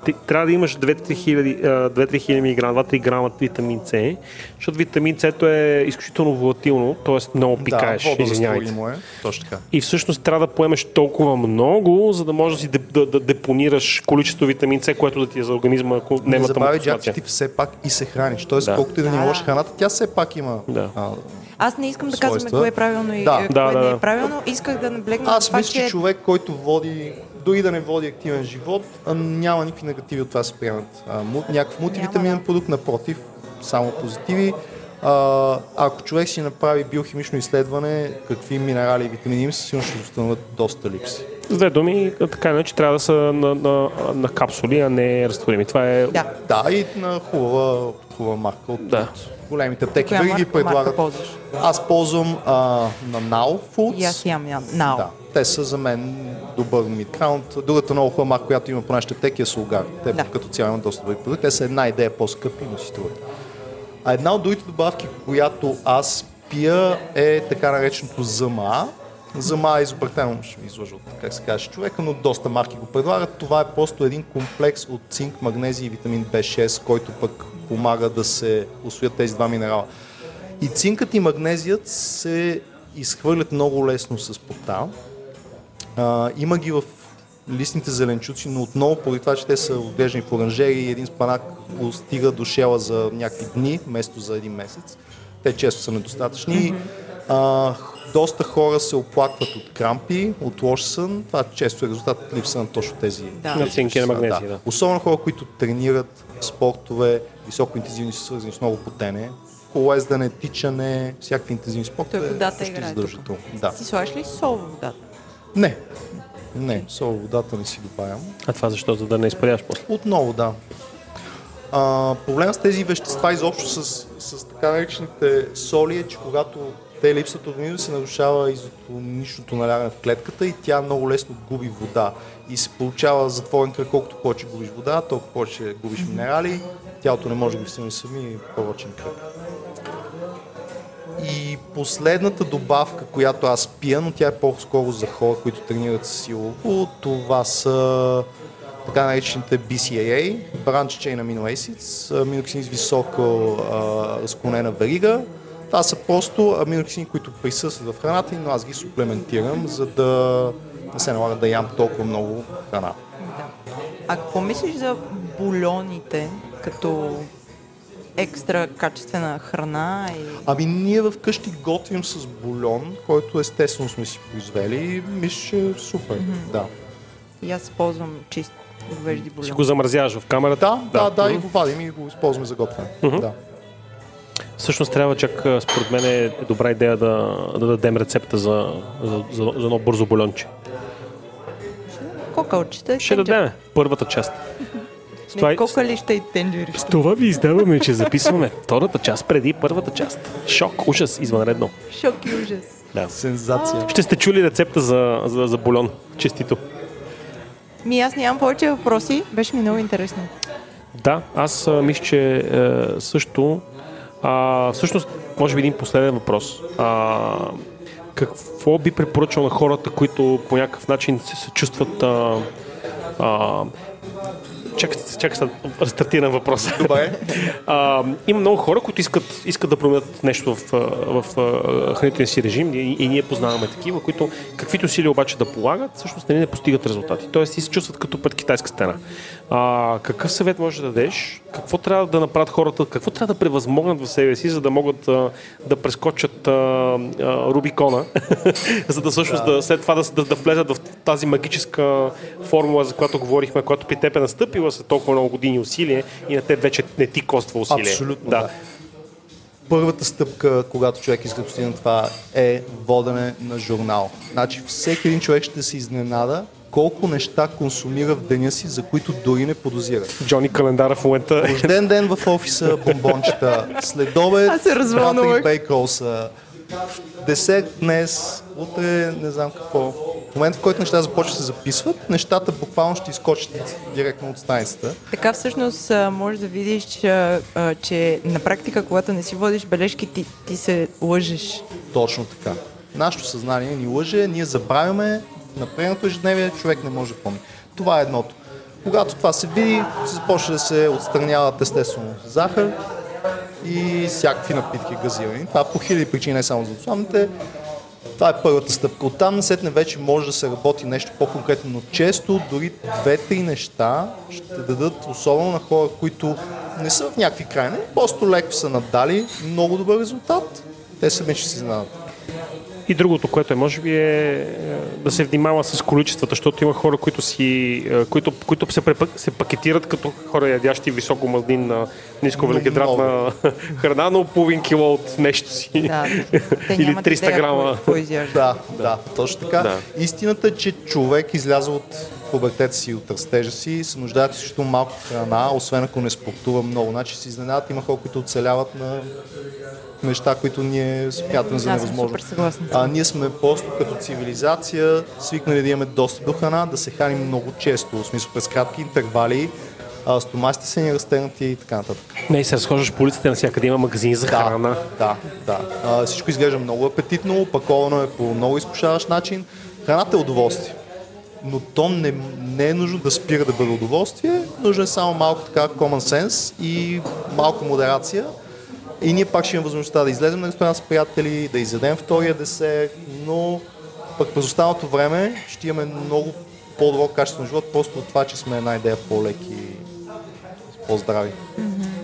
ти, трябва да имаш 2-3 хиляди, а, 2-3 мг, 2-3 грама витамин С, защото витамин С е изключително волатилно, т.е. много пикаеш, да, извинявайте. водорастворимо е. Точно така. И всъщност трябва да поемеш толкова много, за да можеш да си да, да депонираш количество витамин С, което да ти е за организма, ако Не забравяй, там Джак, че ти все пак и се храниш. Тоест, Да. колкото и да ни лоша храната, тя все пак има. Да. А, Аз не искам да казваме кое е правилно и Да. Да, кое да, не е правилно. Исках да наблегна Аз това, мисля, че човек, който води, дори да не води активен живот, няма никакви негативи от това се приемат. Някакъв мултивитаминен продукт, напротив, само позитиви. А, ако човек си направи биохимично изследване, какви минерали и витамини има, със сигурност ще установят доста липси. С две думи, така иначе трябва да са на, на, на капсули, а не разтворими. Това е да. Да, и на хубава, хубава марка от, Да. от големите аптеки. Коя Дори ги марка предлагат. ползваш? Аз ползвам а, на Now Foods. И аз ям. Нао. Да, те са за мен добър мидкаунт. Другата много марка, която има по нашите аптеки е Сулгар. Те Да. като цяло имат доста добри продукти. Те са една идея по-скъпи, но си струват. А една от другите добавки, която аз пия е така нареченото ЗМА. ЗМА е изобретено, ще ви излъжа от как се каже човека, но доста марки го предлагат. Това е просто един комплекс от цинк, магнезий и витамин B6, който пък помага да се усвоят тези два минерала. И цинкът и магнезият се изхвърлят много лесно с пота. А, има ги в листните зеленчуци, но отново поради това, че те са отглеждани в оранжери и един спанак стига до шела за някакви дни, вместо за един месец. Те често са недостатъчни. А, доста хора се оплакват от крампи, от лош сън. Това често е резултат от липса на точно тези. Да. На цинк и на магнезий, да. Особено хора, които тренират спортове, високоинтензивни са свързани с много потене, колездане, тичане, всякакви интензивни спортове. Той водата също играе задължително. Да. Ти слагаш ли сол в водата? Не. Не, сол в водата не си добавям. А това защо? За да не изпаряваш после. Отново, да. А, проблема с тези вещества изобщо с, с така наречените соли е, че когато те липсват от организма, се нарушава изотоничното налягане в клетката и тя много лесно губи вода. И се получава затворен кръг, колкото повече губиш вода, толкова повече губиш минерали, тялото не може да ги вземе сами и порочен кръг. И последната добавка, която аз пия, но тя е по-скоро за хора, които тренират силово, това са така наречените BCAA, Branch Chain Amino Acids, аминоксини с високо а, разклонена верига. Това са просто аминоксини, които присъстват в храната, но аз ги суплементирам, за да не се налага да ям толкова много храна. Да. А какво мислиш за бульоните като екстра качествена храна и Ами ние вкъщи готвим с бульон, който естествено сме си произвели и мисля, че е супер. Да. И аз ползвам чист говежди Си бульон. го замразяваш в камерата. Да, да, да, и го вадим и го използваме за готвене. Да. Всъщност трябва чак, според мен е добра идея да, да дадем рецепта за, за, за, за едно бързо бульонче. Кокалчета и Ще дадем първата част. С това, Не, и- кокалища и тенджери. с това ви издаваме, че записваме втората част преди първата част. Шок, ужас, извънредно. Шок и ужас. Да. Сензация. Ще сте чули рецепта за, за, за бульон. Честито. Ми аз нямам повече въпроси. Беше ми много интересно. Да, аз а, мисля, че е, също А, всъщност, може би един последен въпрос. А, какво би препоръчал на хората, които по някакъв начин се, се чувстват а, а, Чакай, чакай разстартирам въпроса. Добре. А, има много хора, които искат, искат да променят нещо в, в, в хранителния си режим и, и ние познаваме такива, които каквито усилия обаче да полагат, всъщност не, не постигат резултати. Тоест се чувстват като пред китайска стена. А, какъв съвет може да дадеш? Какво трябва да направят хората? Какво трябва да превъзмогнат в себе си, за да могат а, да прескочат а, а, Рубикона, за да всъщност да. Да, след това да, да, да влезат в тази магическа формула, за която говорихме, която при теб е настъпила след толкова много години усилие и на теб вече не ти коства усилие. Абсолютно, да. да. Първата стъпка, когато човек иска да постигне това, е водене на журнал. Значи всеки един човек ще се изненада колко неща консумира в деня си, за които дори не подозира. Джони календара в момента. Рожден ден в офиса, бомбончета, следобед, брата и бейколса, десет днес, утре не знам какво. В момента, в който нещата започват да се записват, нещата буквално ще изкочат директно от страницата. Така всъщност можеш да видиш, че, че на практика, когато не си водиш бележки, ти, ти се лъжеш. Точно така. Нашето съзнание ни лъже, ние забравяме напрегнато ежедневие, човек не може да помни. Това е едното. Когато това се види, се започне да се отстраняват естествено захар и всякакви напитки газирани. Това по хиляди причини, не само за отслабните. Това е първата стъпка. Оттам насетне вече може да се работи нещо по-конкретно, но често дори две-три неща ще дадат, особено на хора, които не са в някакви крайни, просто леко са надали много добър резултат. Те сами ще си знаят. И другото, което е, може би е, е да се внимава с количествата, защото има хора, които, си, е, които, които се, препък, се пакетират като хора ядящи високо мазнинна, ниско въглехидратна храна, но половин кило от нещо си. Да, Или 300 грама. да, да, точно така. Да. Истината е, че човек изляза от пубертета си, от растежа си, се нуждаят изключително малко храна, освен ако не спортува много. Значи си изненадат, има хора, които оцеляват на неща, които ние смятаме за невъзможно. А ние сме просто като цивилизация свикнали да имаме доста до храна, да се храним много често, в смисъл през кратки интервали, стомасите са ни разтегнати и така нататък. Не, се разхождаш по улицата, навсякъде има магазини за храна. Да, да. А, всичко изглежда много апетитно, опаковано е по много изкушаващ начин. Храната е удоволствие. Но то не, не е нужно да спира да бъде удоволствие, нужно е само малко така common sense и малко модерация и ние пак ще имаме възможността да излезем на ресторант с приятели, да изядем втория десерт, но пък през останалото време ще имаме много по-добро качество на живот, просто от това, че сме една идея по-леки и по-здрави.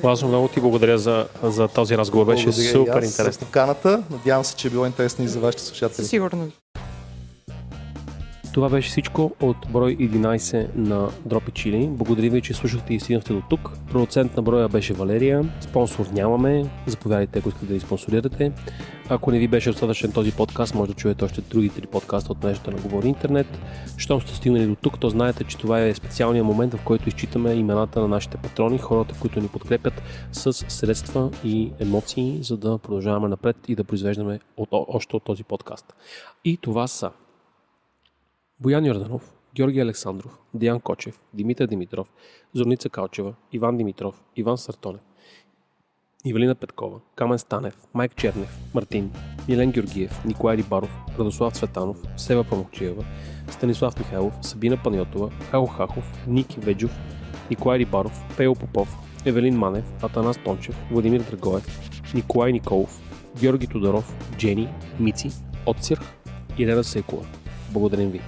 Лазо, много ти благодаря за, за този разговор. Беше благодаря супер интересно. Каната. Надявам се, че е било интересно и за вашите слушатели. Сигурно. Това беше всичко от брой 11 на Дропи Чили. Благодаря ви, че слушахте и стигнахте до тук. Продуцент на броя беше Валерия. Спонсор нямаме. Заповядайте, ако искате да ви спонсорирате. Ако не ви беше достатъчен този подкаст, може да чуете още други три подкаста от мрежата на Говори Интернет. Щом сте стигнали до тук, то знаете, че това е специалният момент, в който изчитаме имената на нашите патрони, хората, които ни подкрепят с средства и емоции, за да продължаваме напред и да произвеждаме от, още от този подкаст. И това са Боян Йорданов, Георги Александров, Диан Кочев, Димитър Димитров, Зорница Калчева, Иван Димитров, Иван Сартонев, Ивелина Петкова, Камен Станев, Майк Чернев, Мартин, Милен Георгиев, Николай Рибаров, Радослав Цветанов, Сева Памокчиева, Станислав Михайлов, Сабина Панайотова, Хаго Хахов, Ники Веджов, Николай Рибаров, Пео Попов, Евелин Манев, Атанас Тончев, Владимир Драгоев, Николай Николов, Георги Тодоров, Джени, Мици, Отсирх, Ирена Секова. Благодарим ви!